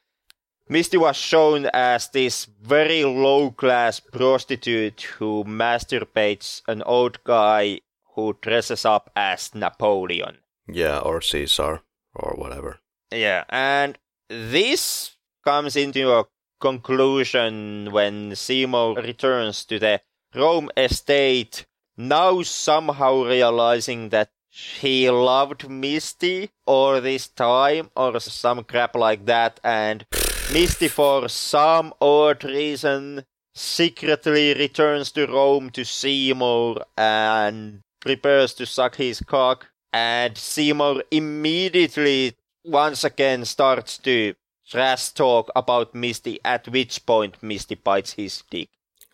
Misty was shown as this very low class prostitute who masturbates an old guy who dresses up as Napoleon. Yeah, or Caesar, or whatever. Yeah, and this comes into a conclusion when Seymour returns to the Rome estate, now somehow realizing that he loved Misty all this time, or some crap like that, and Misty, for some odd reason, secretly returns to Rome to Seymour and prepares to suck his cock. And Seymour immediately once again starts to trash talk about Misty, at which point Misty bites his dick.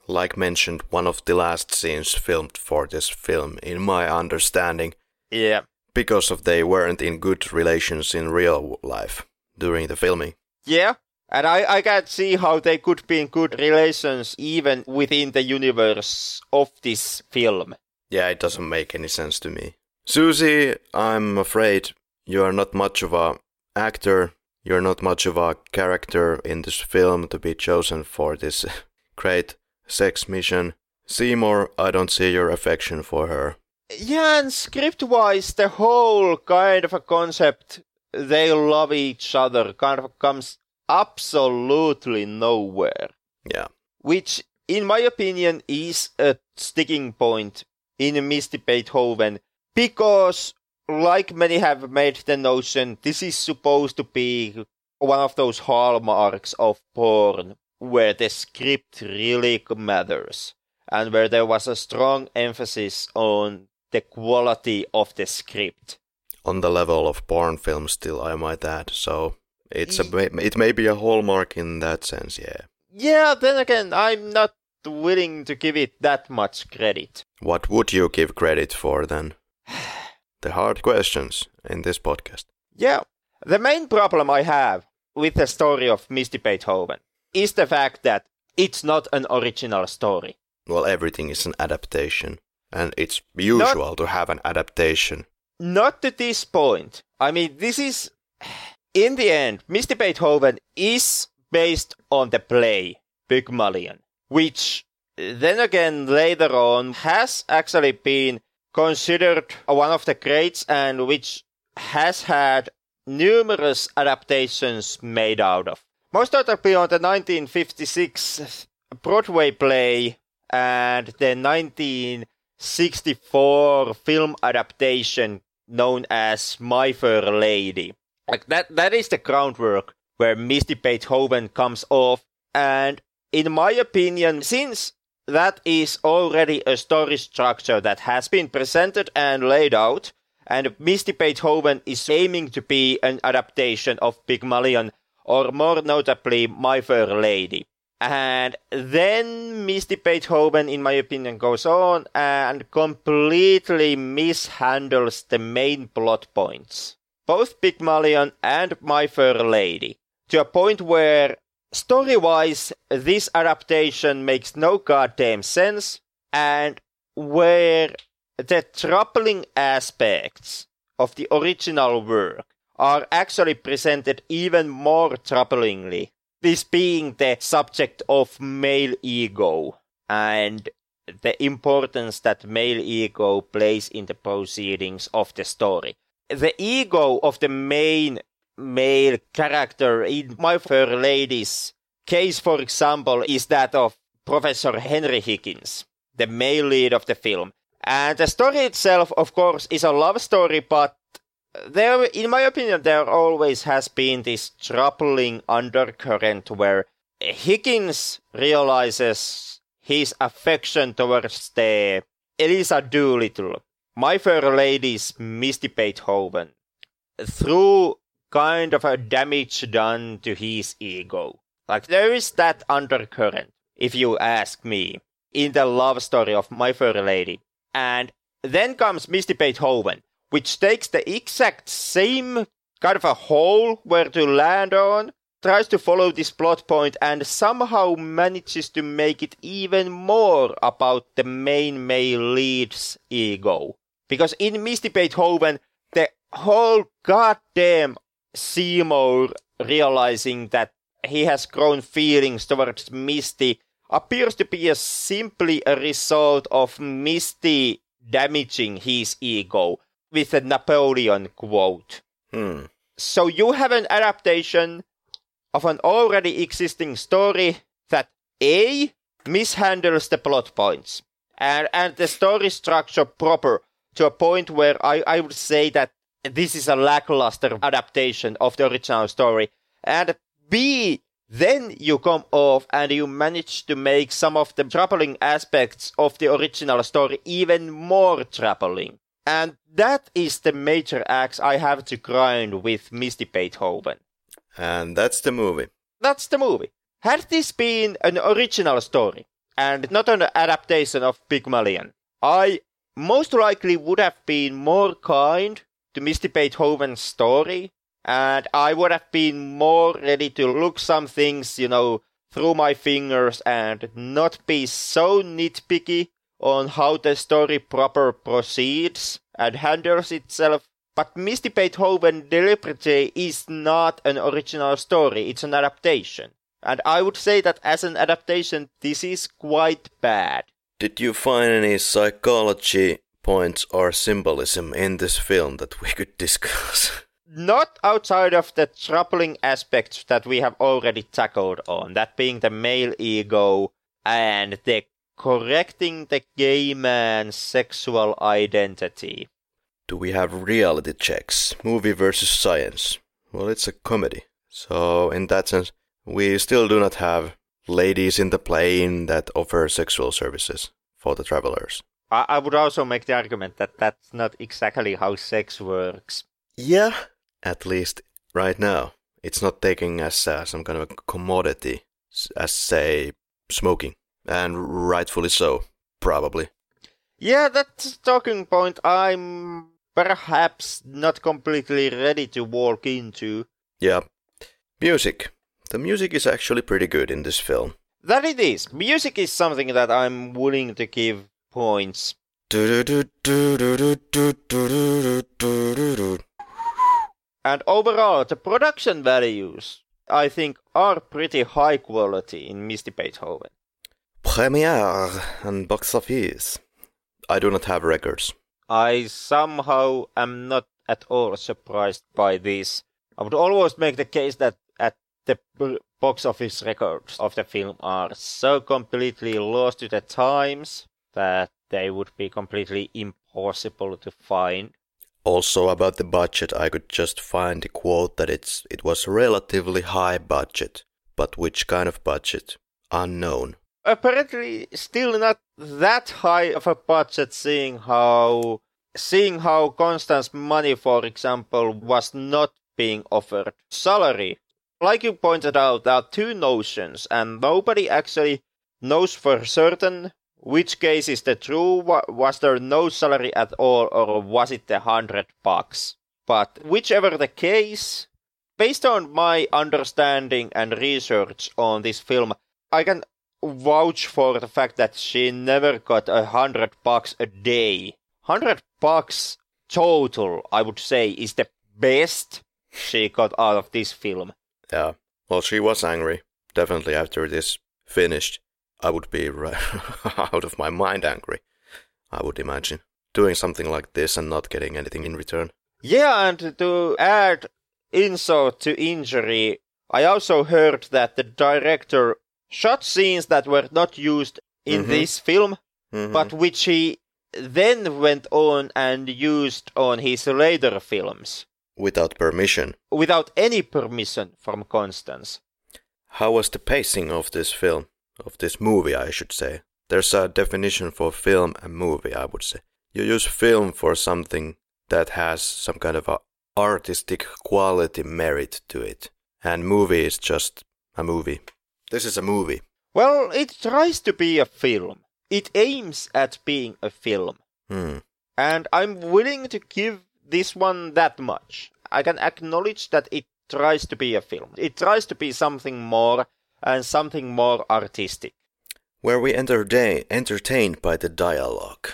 Like mentioned, one of the last scenes filmed for this film, in my understanding. Yeah. Because of they weren't in good relations in real life during the filming. Yeah, and I, I can't see how they could be in good relations even within the universe of this film. Yeah, it doesn't make any sense to me. Susie, I'm afraid you're not much of a actor you're not much of a character in this film to be chosen for this great sex mission. Seymour, I don't see your affection for her. Yeah, and script wise, the whole kind of a concept, they love each other, kind of comes absolutely nowhere. Yeah. Which, in my opinion, is a sticking point in Misty Beethoven because like many have made the notion, this is supposed to be one of those hallmarks of porn where the script really matters and where there was a strong emphasis on the quality of the script. On the level of porn films, still, I might add. So It's a it may be a hallmark in that sense, yeah. Yeah, then again, I'm not willing to give it that much credit. What would you give credit for then? the hard questions in this podcast. Yeah, the main problem I have with the story of Misty Beethoven is the fact that it's not an original story. Well, everything is an adaptation, and it's usual not, to have an adaptation. Not to this point. I mean, this is. In the end, Misty Beethoven is based on the play Pygmalion, which uh, then again later on has actually been considered one of the greats and which has had numerous adaptations made out of. Most notably on the 1956 Broadway play and the 1964 film adaptation known as My Fair Lady. Like that that is the groundwork where Misty Beethoven comes off and in my opinion since that is already a story structure that has been presented and laid out and Misty Beethoven is aiming to be an adaptation of Pygmalion or more notably My Fair Lady. And then Misty Beethoven, in my opinion, goes on and completely mishandles the main plot points. Both Pygmalion and My Fair Lady. To a point where, story wise, this adaptation makes no goddamn sense, and where the troubling aspects of the original work are actually presented even more troublingly this being the subject of male ego and the importance that male ego plays in the proceedings of the story. The ego of the main male character in My Fair Lady's case, for example, is that of Professor Henry Higgins, the male lead of the film. And the story itself, of course, is a love story, but there, in my opinion, there always has been this troubling undercurrent where Higgins realizes his affection towards the Eliza Doolittle, My Fair Lady's Misty Beethoven, through kind of a damage done to his ego. Like there is that undercurrent, if you ask me, in the love story of My Fair Lady. And then comes Misty Beethoven, which takes the exact same kind of a hole where to land on, tries to follow this plot point, and somehow manages to make it even more about the main male lead's ego. Because in Misty Beethoven, the whole goddamn Seymour realizing that he has grown feelings towards Misty appears to be a simply a result of Misty damaging his ego with a Napoleon quote. Hmm. So you have an adaptation of an already existing story that A mishandles the plot points and, and the story structure proper to a point where I, I would say that this is a lackluster adaptation of the original story. And B, then you come off and you manage to make some of the troubling aspects of the original story even more troubling. And that is the major axe I have to grind with Misty Beethoven. And that's the movie. That's the movie. Had this been an original story, and not an adaptation of Pygmalion, I most likely would have been more kind to Misty Beethoven's story, and I would have been more ready to look some things, you know, through my fingers and not be so nitpicky on how the story proper proceeds and handles itself. But Misty Beethoven deliberately is not an original story, it's an adaptation. And I would say that as an adaptation, this is quite bad. Did you find any psychology points or symbolism in this film that we could discuss? Not outside of the troubling aspects that we have already tackled on, that being the male ego and the correcting the gay man's sexual identity. Do we have reality checks? Movie versus science? Well, it's a comedy. So, in that sense, we still do not have ladies in the plane that offer sexual services for the travelers. I, I would also make the argument that that's not exactly how sex works. Yeah, at least right now. It's not taking as uh, some kind of a commodity, as say smoking, and rightfully so, probably. Yeah, that's a talking point I'm perhaps not completely ready to walk into. Yeah. Music. The music is actually pretty good in this film. That it is. Music is something that I'm willing to give points. And overall, the production values, I think, are pretty high quality in Misty Beethoven. Premiere and box office. I do not have records. I somehow am not at all surprised by this. I would almost make the case that at the box office records of the film are so completely lost to the times that they would be completely impossible to find. Also about the budget, I could just find the quote that it's it was relatively high budget, but which kind of budget? Unknown. Apparently, still not that high of a budget, seeing how seeing how Constance Money, for example, was not being offered salary. Like you pointed out, there are two notions, and nobody actually knows for certain which case is the true. Was there no salary at all, or was it the hundred bucks? But whichever the case, based on my understanding and research on this film, I can vouch for the fact that she never got a hundred bucks a day. Hundred bucks total, I would say, is the best she got out of this film. Yeah. Well, she was angry. Definitely after this finished, I would be right out of my mind angry. I would imagine doing something like this and not getting anything in return. Yeah, and to add insult to injury, I also heard that the director shot scenes that were not used in Mhm. this film, Mhm. but which he then went on and used on his later films without permission. without any permission from Constance. How was the pacing of this film? Of this movie, I should say. There's a definition for film and movie, I would say. You use film for something that has some kind of a artistic quality merit to it. And movie is just a movie. This is a movie. Well, it tries to be a film. It aims at being a film. Hmm. And I'm willing to give this one that much. I can acknowledge that it tries to be a film. It tries to be something more and something more artistic. Where we entertain- entertained by the dialogue?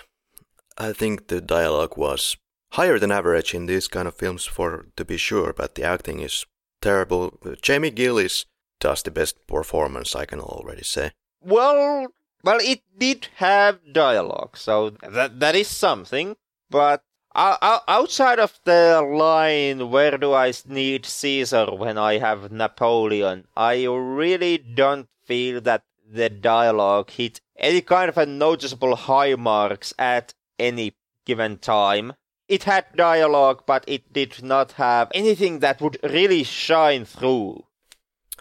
I think the dialogue was higher than average in these kind of films, for to be sure, but the acting is terrible. Jamie Gillis does the best performance, I can already say. Well, well, it did have dialogue, so that that is something. But outside of the line, "Where do I need Caesar when I have Napoleon?" I really don't feel that the dialogue hit any kind of a noticeable high marks at any given time. It had dialogue, but it did not have anything that would really shine through.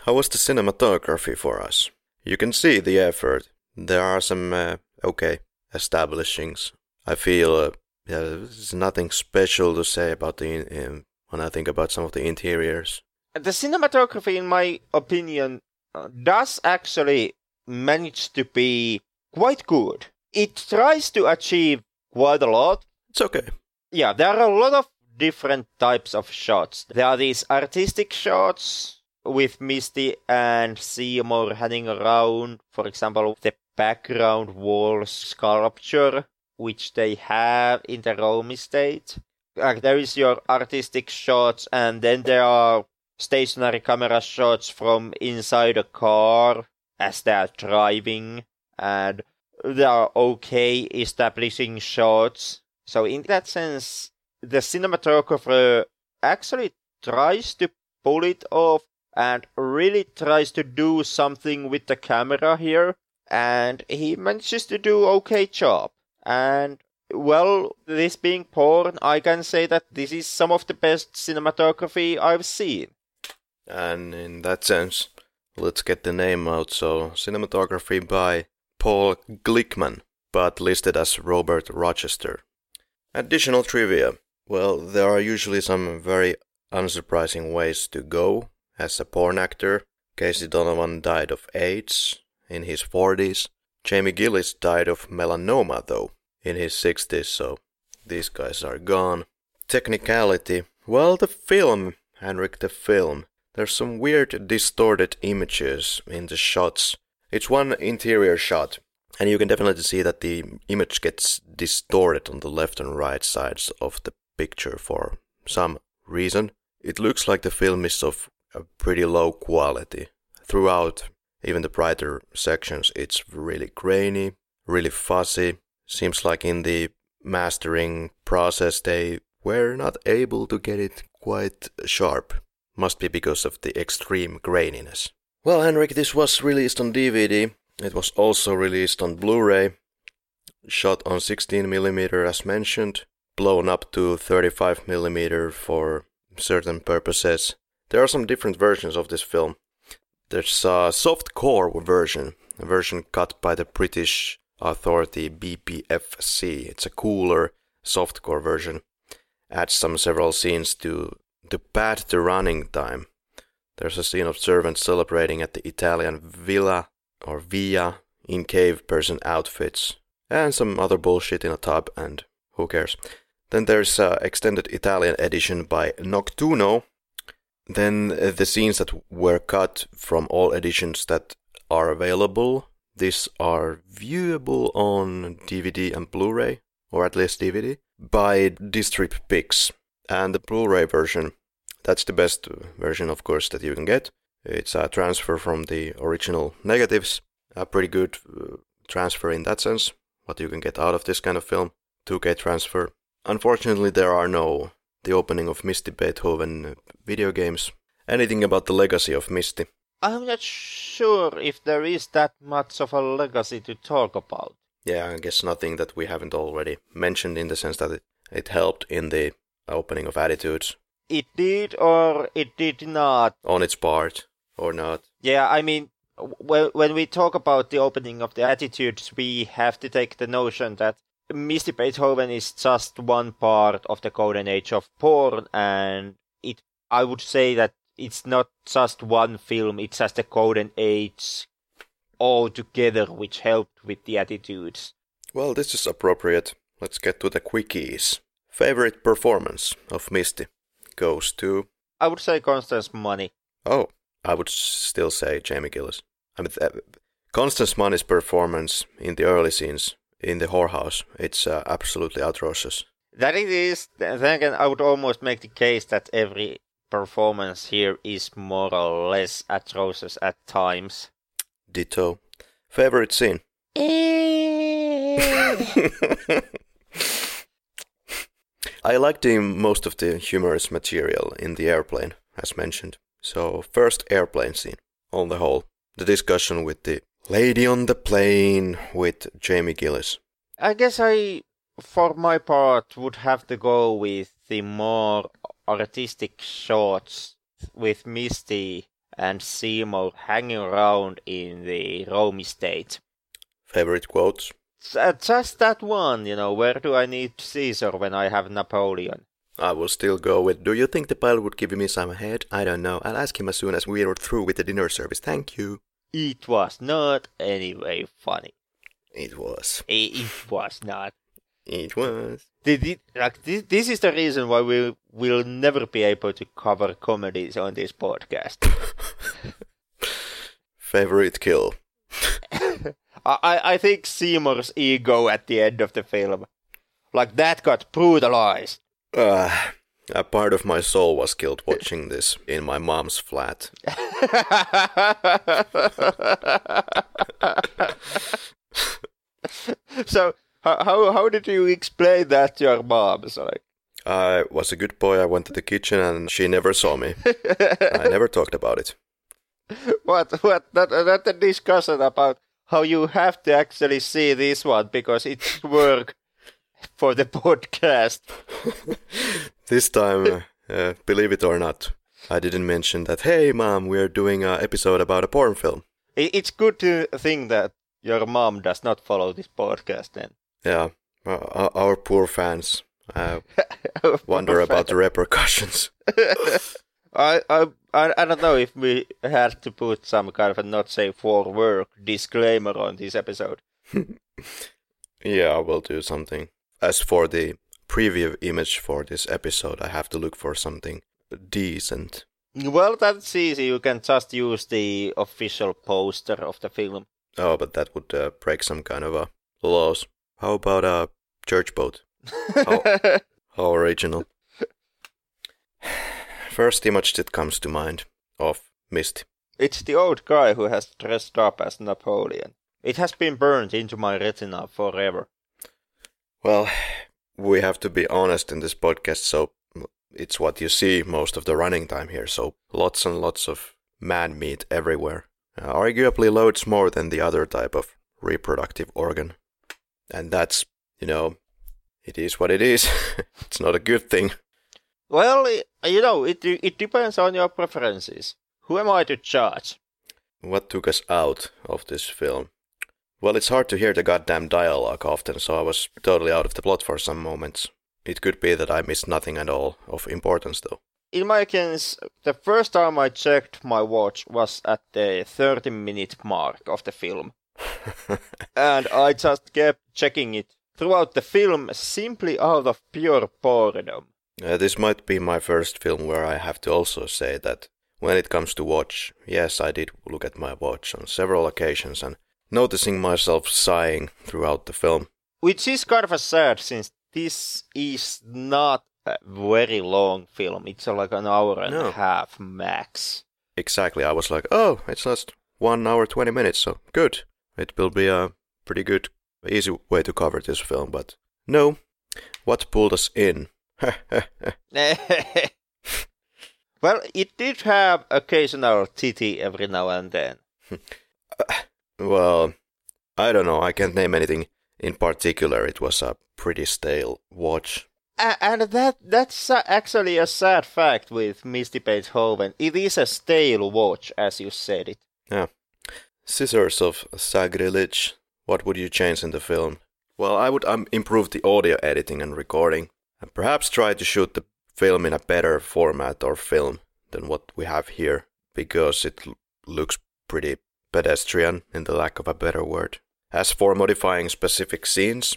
How was the cinematography for us? You can see the effort. There are some uh, okay establishings. I feel uh, yeah, there's nothing special to say about the in- when I think about some of the interiors. the cinematography, in my opinion, uh, does actually manage to be quite good. It tries to achieve quite a lot. It's okay. Yeah, there are a lot of different types of shots. There are these artistic shots with Misty and Seymour hanging around, for example, the background wall sculpture, which they have in the Rome estate. Uh, there is your artistic shots, and then there are stationary camera shots from inside a car as they are driving, and there are okay establishing shots. So in that sense, the cinematographer actually tries to pull it off and really tries to do something with the camera here, and he manages to do okay job. And well, this being porn, I can say that this is some of the best cinematography I've seen. And in that sense, let's get the name out. So, cinematography by Paul Glickman, but listed as Robert Rochester. Additional trivia. Well, there are usually some very unsurprising ways to go as a porn actor. Casey Donovan died of AIDS in his 40s. Jamie Gillis died of melanoma, though, in his 60s, so these guys are gone. Technicality. Well, the film, Henrik, the film. There's some weird distorted images in the shots. It's one interior shot, and you can definitely see that the image gets distorted on the left and right sides of the picture for some reason. It looks like the film is of a pretty low quality. Throughout, even the brighter sections, it's really grainy, really fuzzy. Seems like in the mastering process they were not able to get it quite sharp. Must be because of the extreme graininess. Well, Henrik, this was released on DVD. It was also released on Blu ray, shot on 16mm as mentioned, blown up to 35mm for certain purposes. There are some different versions of this film. There's a soft core version, a version cut by the British authority BBFC. It's a cooler softcore version. Adds some several scenes to to pad the running time. There's a scene of servants celebrating at the Italian villa or via in cave person outfits and some other bullshit in a tub and who cares. Then there's a extended Italian edition by Noctuno. Then the scenes that were cut from all editions that are available. These are viewable on DVD and Blu-ray, or at least DVD, by Distrip Pix. And the Blu-ray version, that's the best version, of course, that you can get. It's a transfer from the original negatives, a pretty good uh, transfer in that sense. What you can get out of this kind of film, 2K transfer. Unfortunately, there are no the opening of Misty Beethoven uh, video games. Anything about the legacy of Misty? I'm not sure if there is that much of a legacy to talk about. Yeah, I guess nothing that we haven't already mentioned in the sense that it, it helped in the opening of Attitudes. It did or it did not. On its part, or not. Yeah, I mean, when, when we talk about the opening of the Attitudes, we have to take the notion that Misty Beethoven is just one part of the golden age of porn, and it. I would say that it's not just one film; it's just the golden age all together, which helped with the attitudes. Well, this is appropriate. Let's get to the quickies. Favorite performance of Misty goes to. I would say Constance Money. Oh, I would still say Jamie Gillis. I mean, uh, Constance Money's performance in the early scenes in the whorehouse, it's uh, absolutely atrocious. That it is. Then again, I would almost make the case that every performance here is more or less atrocious at times. Ditto. Favorite scene? I liked the, most of the humorous material in the airplane, as mentioned. So, first airplane scene, on the whole. The discussion with the lady on the plane with Jamie Gillis. I guess I, for my part, would have to go with the more artistic shots with Misty and Seymour hanging around in the Rome estate. Favorite quotes? Just that one, you know, where do I need Caesar when I have Napoleon? I will still go with Do you think the pilot would give me some head? I don't know. I'll ask him as soon as we are through with the dinner service. Thank you. It was not anyway funny. It was. It, it was not. It was. The, like, this, this is the reason why we will never be able to cover comedies on this podcast. Favorite kill? I, I think Seymour's ego at the end of the film. Like, that got brutalized. Uh, a part of my soul was killed watching this in my mom's flat. so, how, how did you explain that to your mom? So, like, I was a good boy. I went to the kitchen and she never saw me. I never talked about it. What? What? That, that a discussion about how you have to actually see this one because it's work for the podcast. this time, uh, believe it or not, I didn't mention that. Hey, mom, we're doing an episode about a porn film. It's good to think that your mom does not follow this podcast. Then. Yeah, uh, our poor fans uh, wonder about the repercussions. I, I, I, I don't know if we had to put some kind of a not safe for work disclaimer on this episode. yeah, we'll do something. As for the preview image for this episode, I have to look for something decent. Well, that's easy. You can just use the official poster of the film. Oh, but that would uh, break some kind of a laws. How about a church boat? How, how original. First image that comes to mind of Misty. It's the old guy who has dressed up as Napoleon. It has been burned into my retina forever. Well, we have to be honest in this podcast, so it's what you see most of the running time here. So lots and lots of man meat everywhere. Uh, arguably loads more than the other type of reproductive organ. And that's, you know, it is what it is. it's not a good thing. Well, you know, it it depends on your preferences. Who am I to judge? What took us out of this film? Well, it's hard to hear the goddamn dialogue often, so I was totally out of the plot for some moments. It could be that I missed nothing at all of importance, though. In my case, the first time I checked my watch was at the 30 minute mark of the film. and I just kept checking it throughout the film simply out of pure boredom. Uh, this might be my first film where I have to also say that when it comes to watch, yes, I did look at my watch on several occasions and noticing myself sighing throughout the film. Which is kind of a sad since this is not a very long film. It's uh, like an hour and no. a half max. Exactly. I was like, oh, it's just one hour, 20 minutes, so good. It will be a pretty good, easy way to cover this film, but no. What pulled us in well, it did have occasional titty every now and then. Uh, well, I don't know. I can't name anything in particular. It was a pretty stale watch. Uh, and that that's actually a sad fact with Misty Beethoven. It is a stale watch, as you said it. Yeah. Scissors of Sacrilege. What would you change in the film? Well, I would um, improve the audio editing and recording and perhaps try to shoot the film in a better format or film than what we have here because it l- looks pretty pedestrian in the lack of a better word. As for modifying specific scenes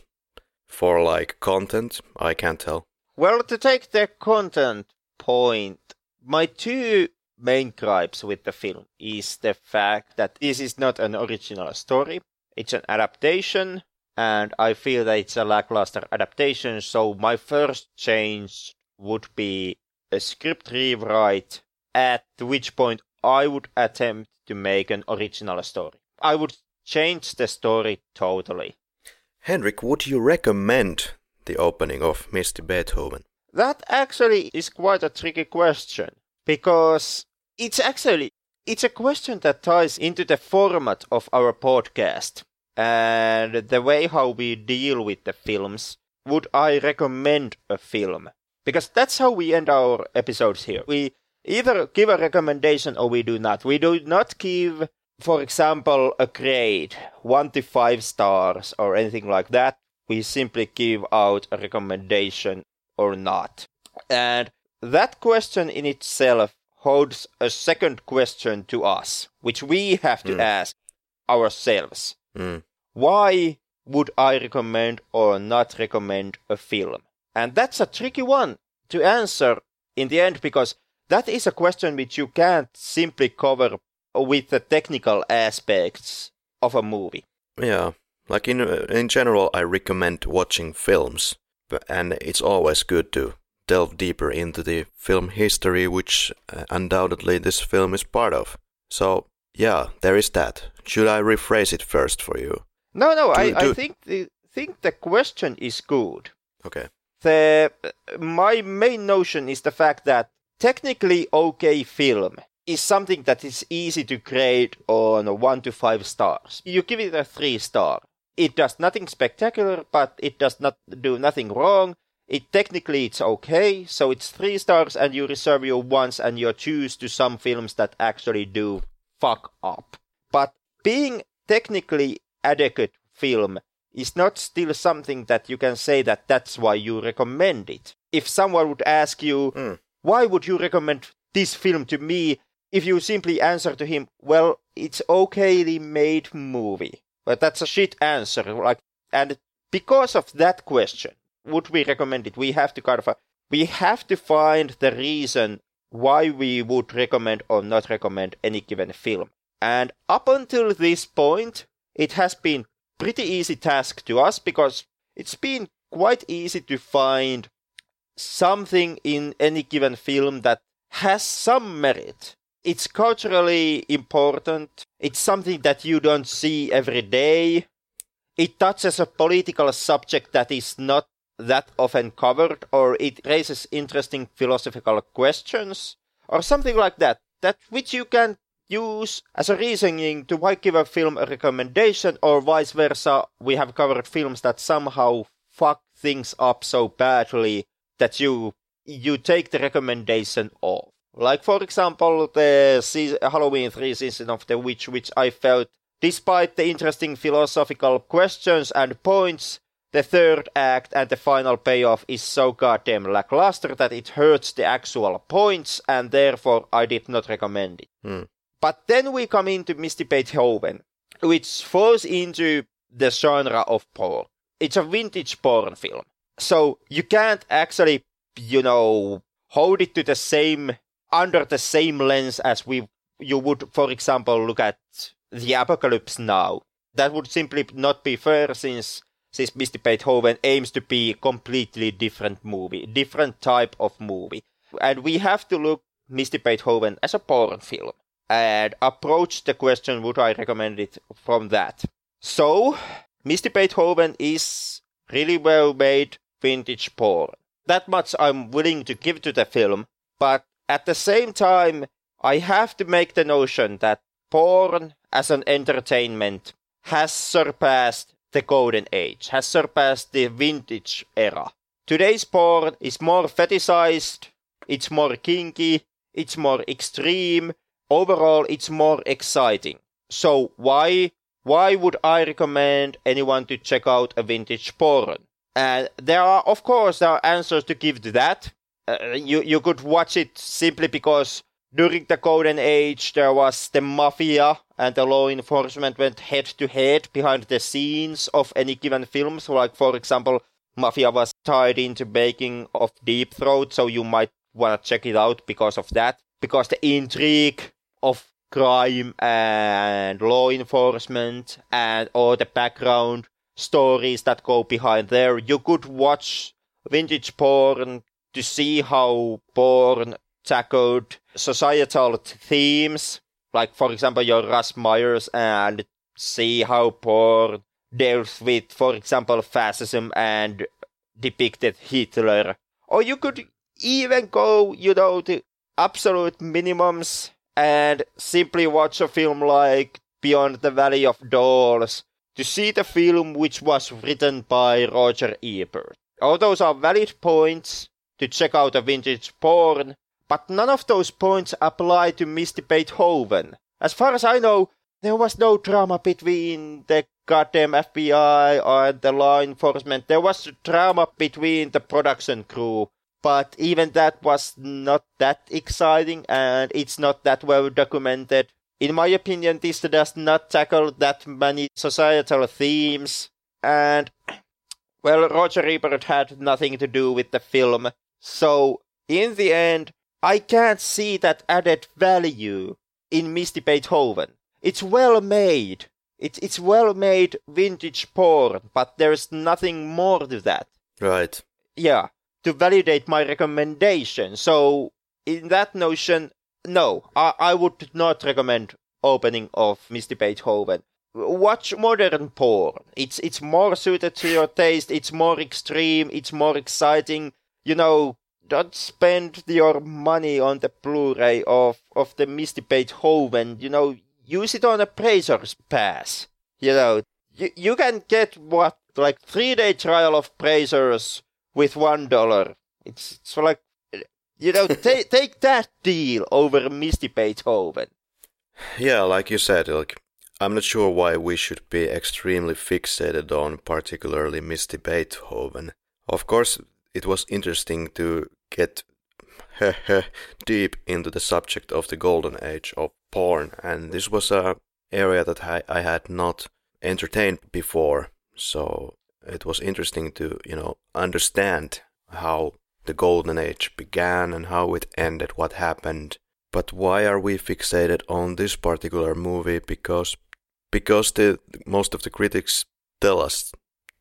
for like content, I can't tell. Well, to take the content point, my two main gripes with the film is the fact that this is not an original story. It's an adaptation and I feel that it's a lackluster adaptation. So my first change would be a script rewrite, at which point I would attempt to make an original story. I would change the story totally. Henrik, would you recommend the opening of Misty Beethoven? That actually is quite a tricky question because it's actually it's a question that ties into the format of our podcast and the way how we deal with the films, would I recommend a film? Because that's how we end our episodes here. We either give a recommendation or we do not. We do not give, for example, a grade, 1 to 5 stars or anything like that. We simply give out a recommendation or not. And that question in itself holds a second question to us, which we have to mm. ask ourselves. Mm. Why would I recommend or not recommend a film? And that's a tricky one to answer in the end because that is a question which you can't simply cover with the technical aspects of a movie. Yeah, like in in general, I recommend watching films, and it's always good to delve deeper into the film history, which uh, undoubtedly this film is part of. So yeah, there is that. Should I rephrase it first for you? No, no, I, I think the think the question is good. Okay. The my main notion is the fact that technically okay film is something that is easy to grade on one to five stars. You give it a three star. It does nothing spectacular, but it does not do nothing wrong. It technically it's okay, so it's three stars, and you reserve your ones and you choose to some films that actually do fuck up. But being technically adequate film is not still something that you can say that that's why you recommend it. If someone would ask you, mm. Why would you recommend this film to me if you simply answer to him, well, it's okayly made movie. But that's a shit answer. Like, and because of that question, would we recommend it? We have to kind of, uh, we have to find the reason why we would recommend or not recommend any given film. And up until this point, it has been pretty easy task to us because it's been quite easy to find something in any given film that has some merit. It's culturally important. It's something that you don't see every day. It touches a political subject that is not that often covered, or it raises interesting philosophical questions, or something like that, that which you can use as a reasoning to why give a film a recommendation, or vice versa. We have covered films that somehow fuck things up so badly that you you take the recommendation off. Like for example, the season, Halloween three season of the witch, which I felt, despite the interesting philosophical questions and points, the third act and the final payoff is so goddamn lackluster that it hurts the actual points, and therefore I did not recommend it. Hmm. But then we come into Misty Beethoven, which falls into the genre of porn. It's a vintage porn film. So you can't actually, you know, hold it to the same, under the same lens as we, you would, for example, look at the apocalypse now. That would simply not be fair since since Misty Beethoven aims to be a completely different movie, different type of movie. And we have to look Misty Beethoven as a porn film and approach the question would I recommend it from that. So, Misty Beethoven is really well made vintage porn. That much I'm willing to give to the film, but at the same time, I have to make the notion that porn as an entertainment has surpassed the golden age, has surpassed the vintage era. Today's porn is more fetishized, it's more kinky, it's more extreme, overall it's more exciting. So why why would I recommend anyone to check out a vintage porn? And there are of course there are answers to give to that. Uh, you you could watch it simply because during the golden age there was the mafia and the law enforcement went head to head behind the scenes of any given film. So, like for example, Mafia was tied into making of Deep Throat, so you might want to check it out because of that. Because the intrigue of crime and law enforcement and all the background stories that go behind there, you could watch vintage porn to see how porn tackled societal themes like for example your Russ Meyers and see how porn deals with, for example, fascism and depicted Hitler. Or you could even go, you know, to absolute minimums and simply watch a film like Beyond the Valley of Dolls to see the film which was written by Roger Ebert. All those are valid points to check out a vintage porn, but none of those points apply to Misty Beethoven. As far as I know, there was no drama between the goddamn FBI or the law enforcement. There was drama between the production crew, but even that was not that exciting and it's not that well documented. In my opinion, this does not tackle that many societal themes, and well, Roger Ebert had nothing to do with the film. So, in the end, I can't see that added value in Misty Beethoven. It's well made. It's it's well made vintage porn, but there's nothing more to that. Right. Yeah, to validate my recommendation. So in that notion, no, I, I would not recommend opening of Misty Beethoven. Watch modern porn. It's it's more suited to your taste. It's more extreme. It's more exciting. You know, don't spend your money on the Blu-ray of, of the Misty Beethoven. You know, use it on a Brazzers pass. You know, you, you can get what like three day trial of Brazzers with one dollar. It's it's like you know take take that deal over Misty Beethoven. Yeah, like you said, like I'm not sure why we should be extremely fixated on particularly Misty Beethoven. Of course, it was interesting to get deep into the subject of the golden age of porn, and this was a area that I, I had not entertained before. So it was interesting to you know understand how the golden age began and how it ended, what happened. But why are we fixated on this particular movie? Because because the most of the critics tell us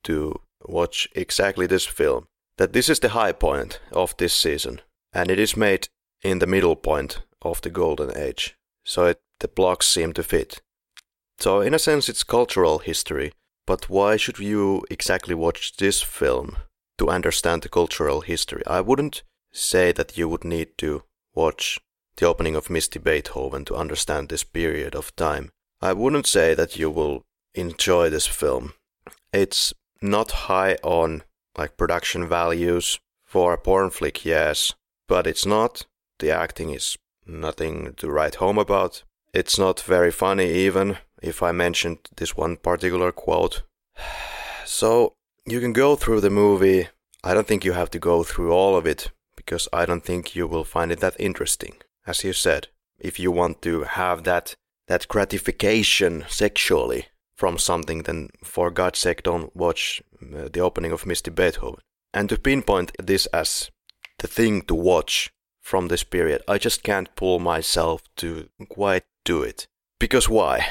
to watch exactly this film. That this is the high point of this season, and it is made in the middle point of the golden age. So it, the blocks seem to fit. So in a sense, it's cultural history. But why should you exactly watch this film to understand the cultural history? I wouldn't say that you would need to watch the opening of Misty Beethoven to understand this period of time. I wouldn't say that you will enjoy this film. It's not high on like production values for a porn flick, yes, but it's not. The acting is nothing to write home about. It's not very funny even if I mentioned this one particular quote. So you can go through the movie. I don't think you have to go through all of it because I don't think you will find it that interesting. As you said, if you want to have that that gratification sexually from something, then for God's sake, don't watch uh, the opening of Misty Beethoven. And to pinpoint this as the thing to watch from this period, I just can't pull myself to quite do it. Because why?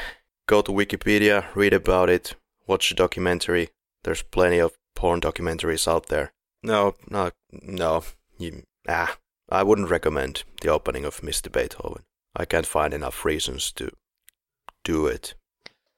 Go to Wikipedia, read about it, watch a documentary. There's plenty of porn documentaries out there. No, no, no. You, ah, I wouldn't recommend the opening of Misty Beethoven. I can't find enough reasons to do it.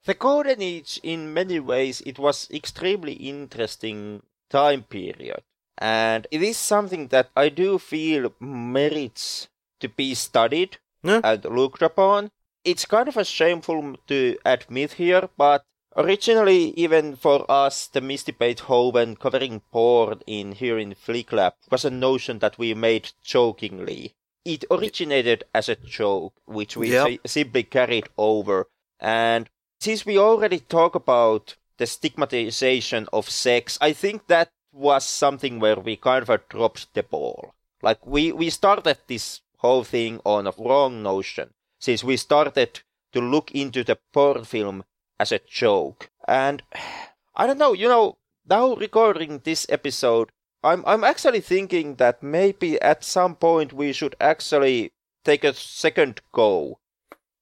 The Golden Age, in many ways, it was extremely interesting time period. And it is something that I do feel merits to be studied Yeah. and looked upon. It's kind of a shameful to admit here, but originally, even for us, the Misty Beethoven covering porn in here in Flicklab was a notion that we made jokingly. It originated as a joke, which we Yep. si- simply carried over. And since we already talk about the stigmatization of sex, I think that was something where we kind of dropped the ball. Like we, we started this whole thing on a wrong notion, since we started to look into the porn film as a joke. And I don't know, you know, now recording this episode, I'm I'm actually thinking that maybe at some point we should actually take a second go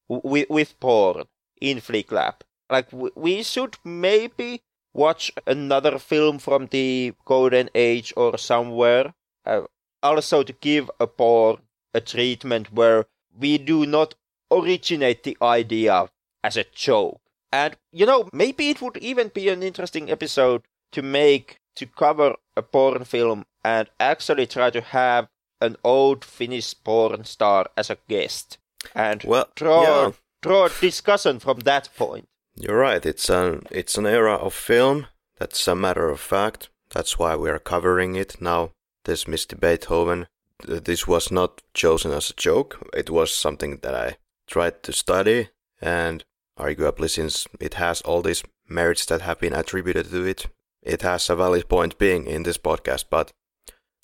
with with porn in Flick Lab. Like we should maybe watch another film from the Golden Age or somewhere. Uh, also to give a porn a treatment where we do not originate the idea as a joke. And you know, maybe it would even be an interesting episode to make to cover a porn film and actually try to have an old Finnish porn star as a guest and Well, draw yeah. draw a discussion from that point. You're right. It's an it's an era of film. That's a matter of fact. That's why we are covering it now. This Misty Beethoven. This was not chosen as a joke. It was something that I tried to study, and arguably, since it has all these merits that have been attributed to it, it has a valid point being in this podcast. But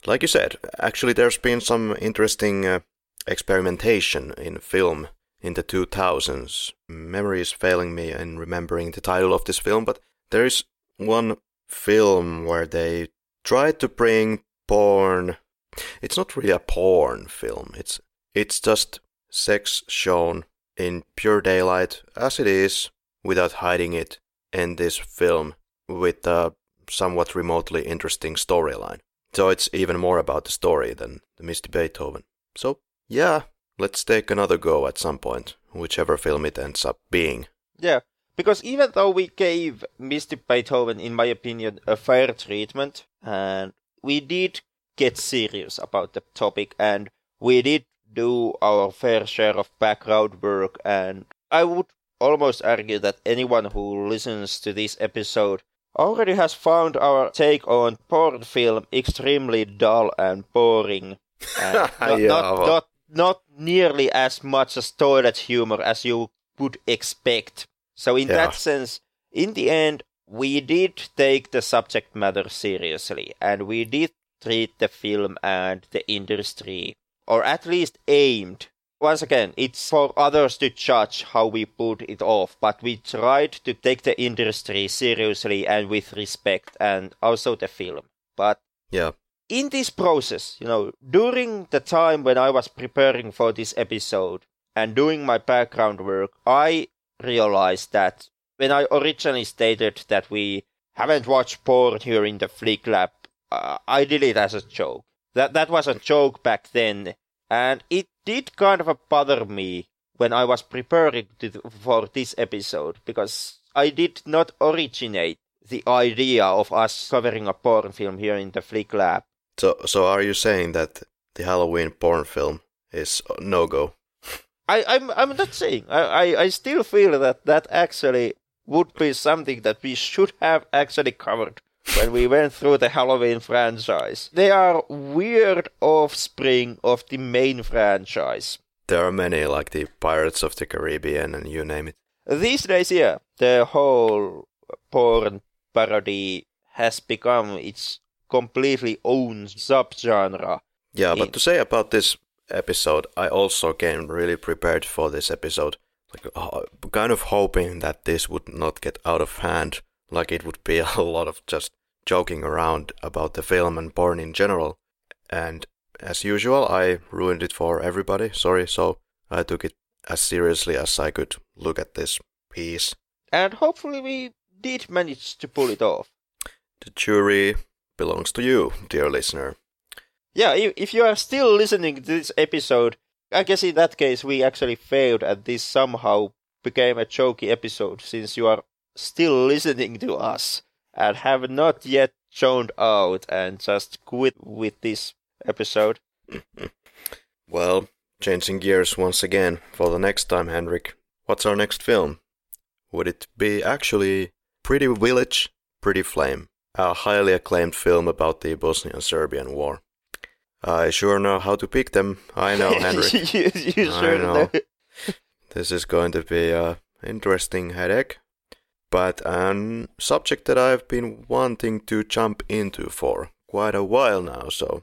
like you said, actually, there's been some interesting uh, experimentation in film in the 2000s. Memory is failing me in remembering the title of this film, but there is one film where they tried to bring porn. It's not really a porn film. It's it's just sex shown in pure daylight as it is without hiding it in this film with a somewhat remotely interesting storyline. So it's even more about the story than the Misty Beethoven. So yeah, let's take another go at some point, whichever film it ends up being. Yeah, because even though we gave Misty Beethoven, in my opinion, a fair treatment, and we did get serious about the topic, and we did do our fair share of background work, and I would almost argue that anyone who listens to this episode already has found our take on porn film extremely dull and boring. And not, Yeah, not, well- not, not nearly as much as toilet humor as you would expect. So, in Yeah. that sense, in the end, we did take the subject matter seriously, and we did treat the film and the industry or at least aimed. Once again, it's for others to judge how we put it off, but we tried to take the industry seriously and with respect, and also the film. But Yeah. in this process, you know, during the time when I was preparing for this episode and doing my background work, I realized that when I originally stated that we haven't watched porn here in the Flick Lab, uh, I did it as a joke. That that was a joke back then, and it did kind of bother me when I was preparing to, for this episode because I did not originate the idea of us covering a porn film here in the Flick Lab. So, so are you saying that the Halloween porn film is no go? I, I'm I'm not saying. I, I, I still feel that that actually would be something that we should have actually covered when we went through the Halloween franchise. They are weird offspring of the main franchise. There are many, like the Pirates of the Caribbean and you name it. These days, yeah, the whole porn parody has become its completely own subgenre. Yeah, but to say about this episode, I also came really prepared for this episode. Like, uh, kind of hoping that this would not get out of hand. Like, it would be a lot of just joking around about the film and porn in general. And as usual, I ruined it for everybody. Sorry, so I took it as seriously as I could look at this piece. And hopefully we did manage to pull it off. The jury belongs to you, dear listener. Yeah, if, you are still listening to this episode, I guess in that case we actually failed and this somehow became a jokey episode since you are still listening to us and have not yet zoned out and just quit with this episode. Well, changing gears once again for the next time, Henrik. What's our next film? Would it be actually Pretty Village, Pretty Flame, a highly acclaimed film about the Bosnian Serbian War? I sure know how to pick them. I know, Henrik. you, you sure know. know. This is going to be a interesting headache, but a subject that I've been wanting to jump into for quite a while now. So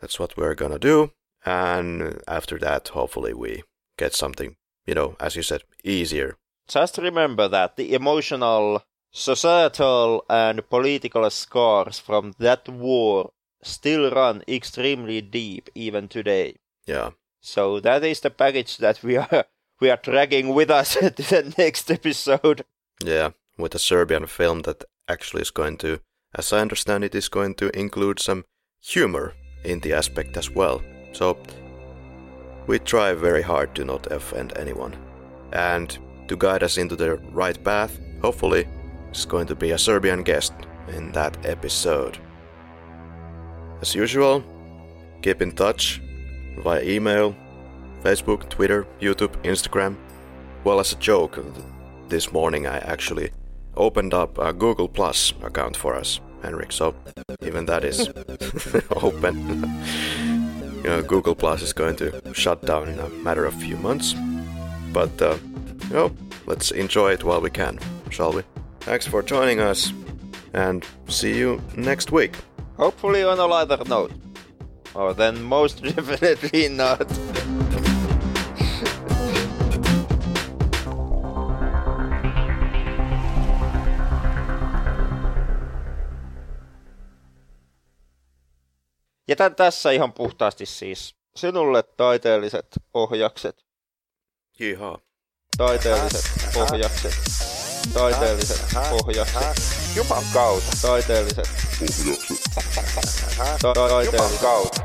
that's what we're gonna do, and after that, hopefully, we get something, you know, as you said, easier. Just remember that the emotional, societal, and political scars from that war still run extremely deep even today. Yeah, So that is the package that we are we are dragging with us to the next episode. yeah, with a Serbian film that actually is going to, as I understand it, is going to include some humor in the aspect as well. So we try very hard to not offend anyone. And to guide us into the right path, hopefully, is going to be a Serbian guest in that episode. As usual, keep in touch via email, Facebook, Twitter, YouTube, Instagram. Well, as a joke, this morning I actually opened up a Google Plus account for us, Henrik. So even that is open. you know, Google Plus is going to shut down in a matter of few months. But uh, you know, let's enjoy it while we can, shall we? Thanks for joining us, and see you next week. Hopefully on a lighter note. Or then most definitely not. Jätän tässä ihan puhtaasti siis sinulle taiteelliset ohjakset, Yeehaw. taiteelliset ohjakset, taiteelliset ohjakset, Juman kautta. taiteelliset, ta- taiteelliset kautta.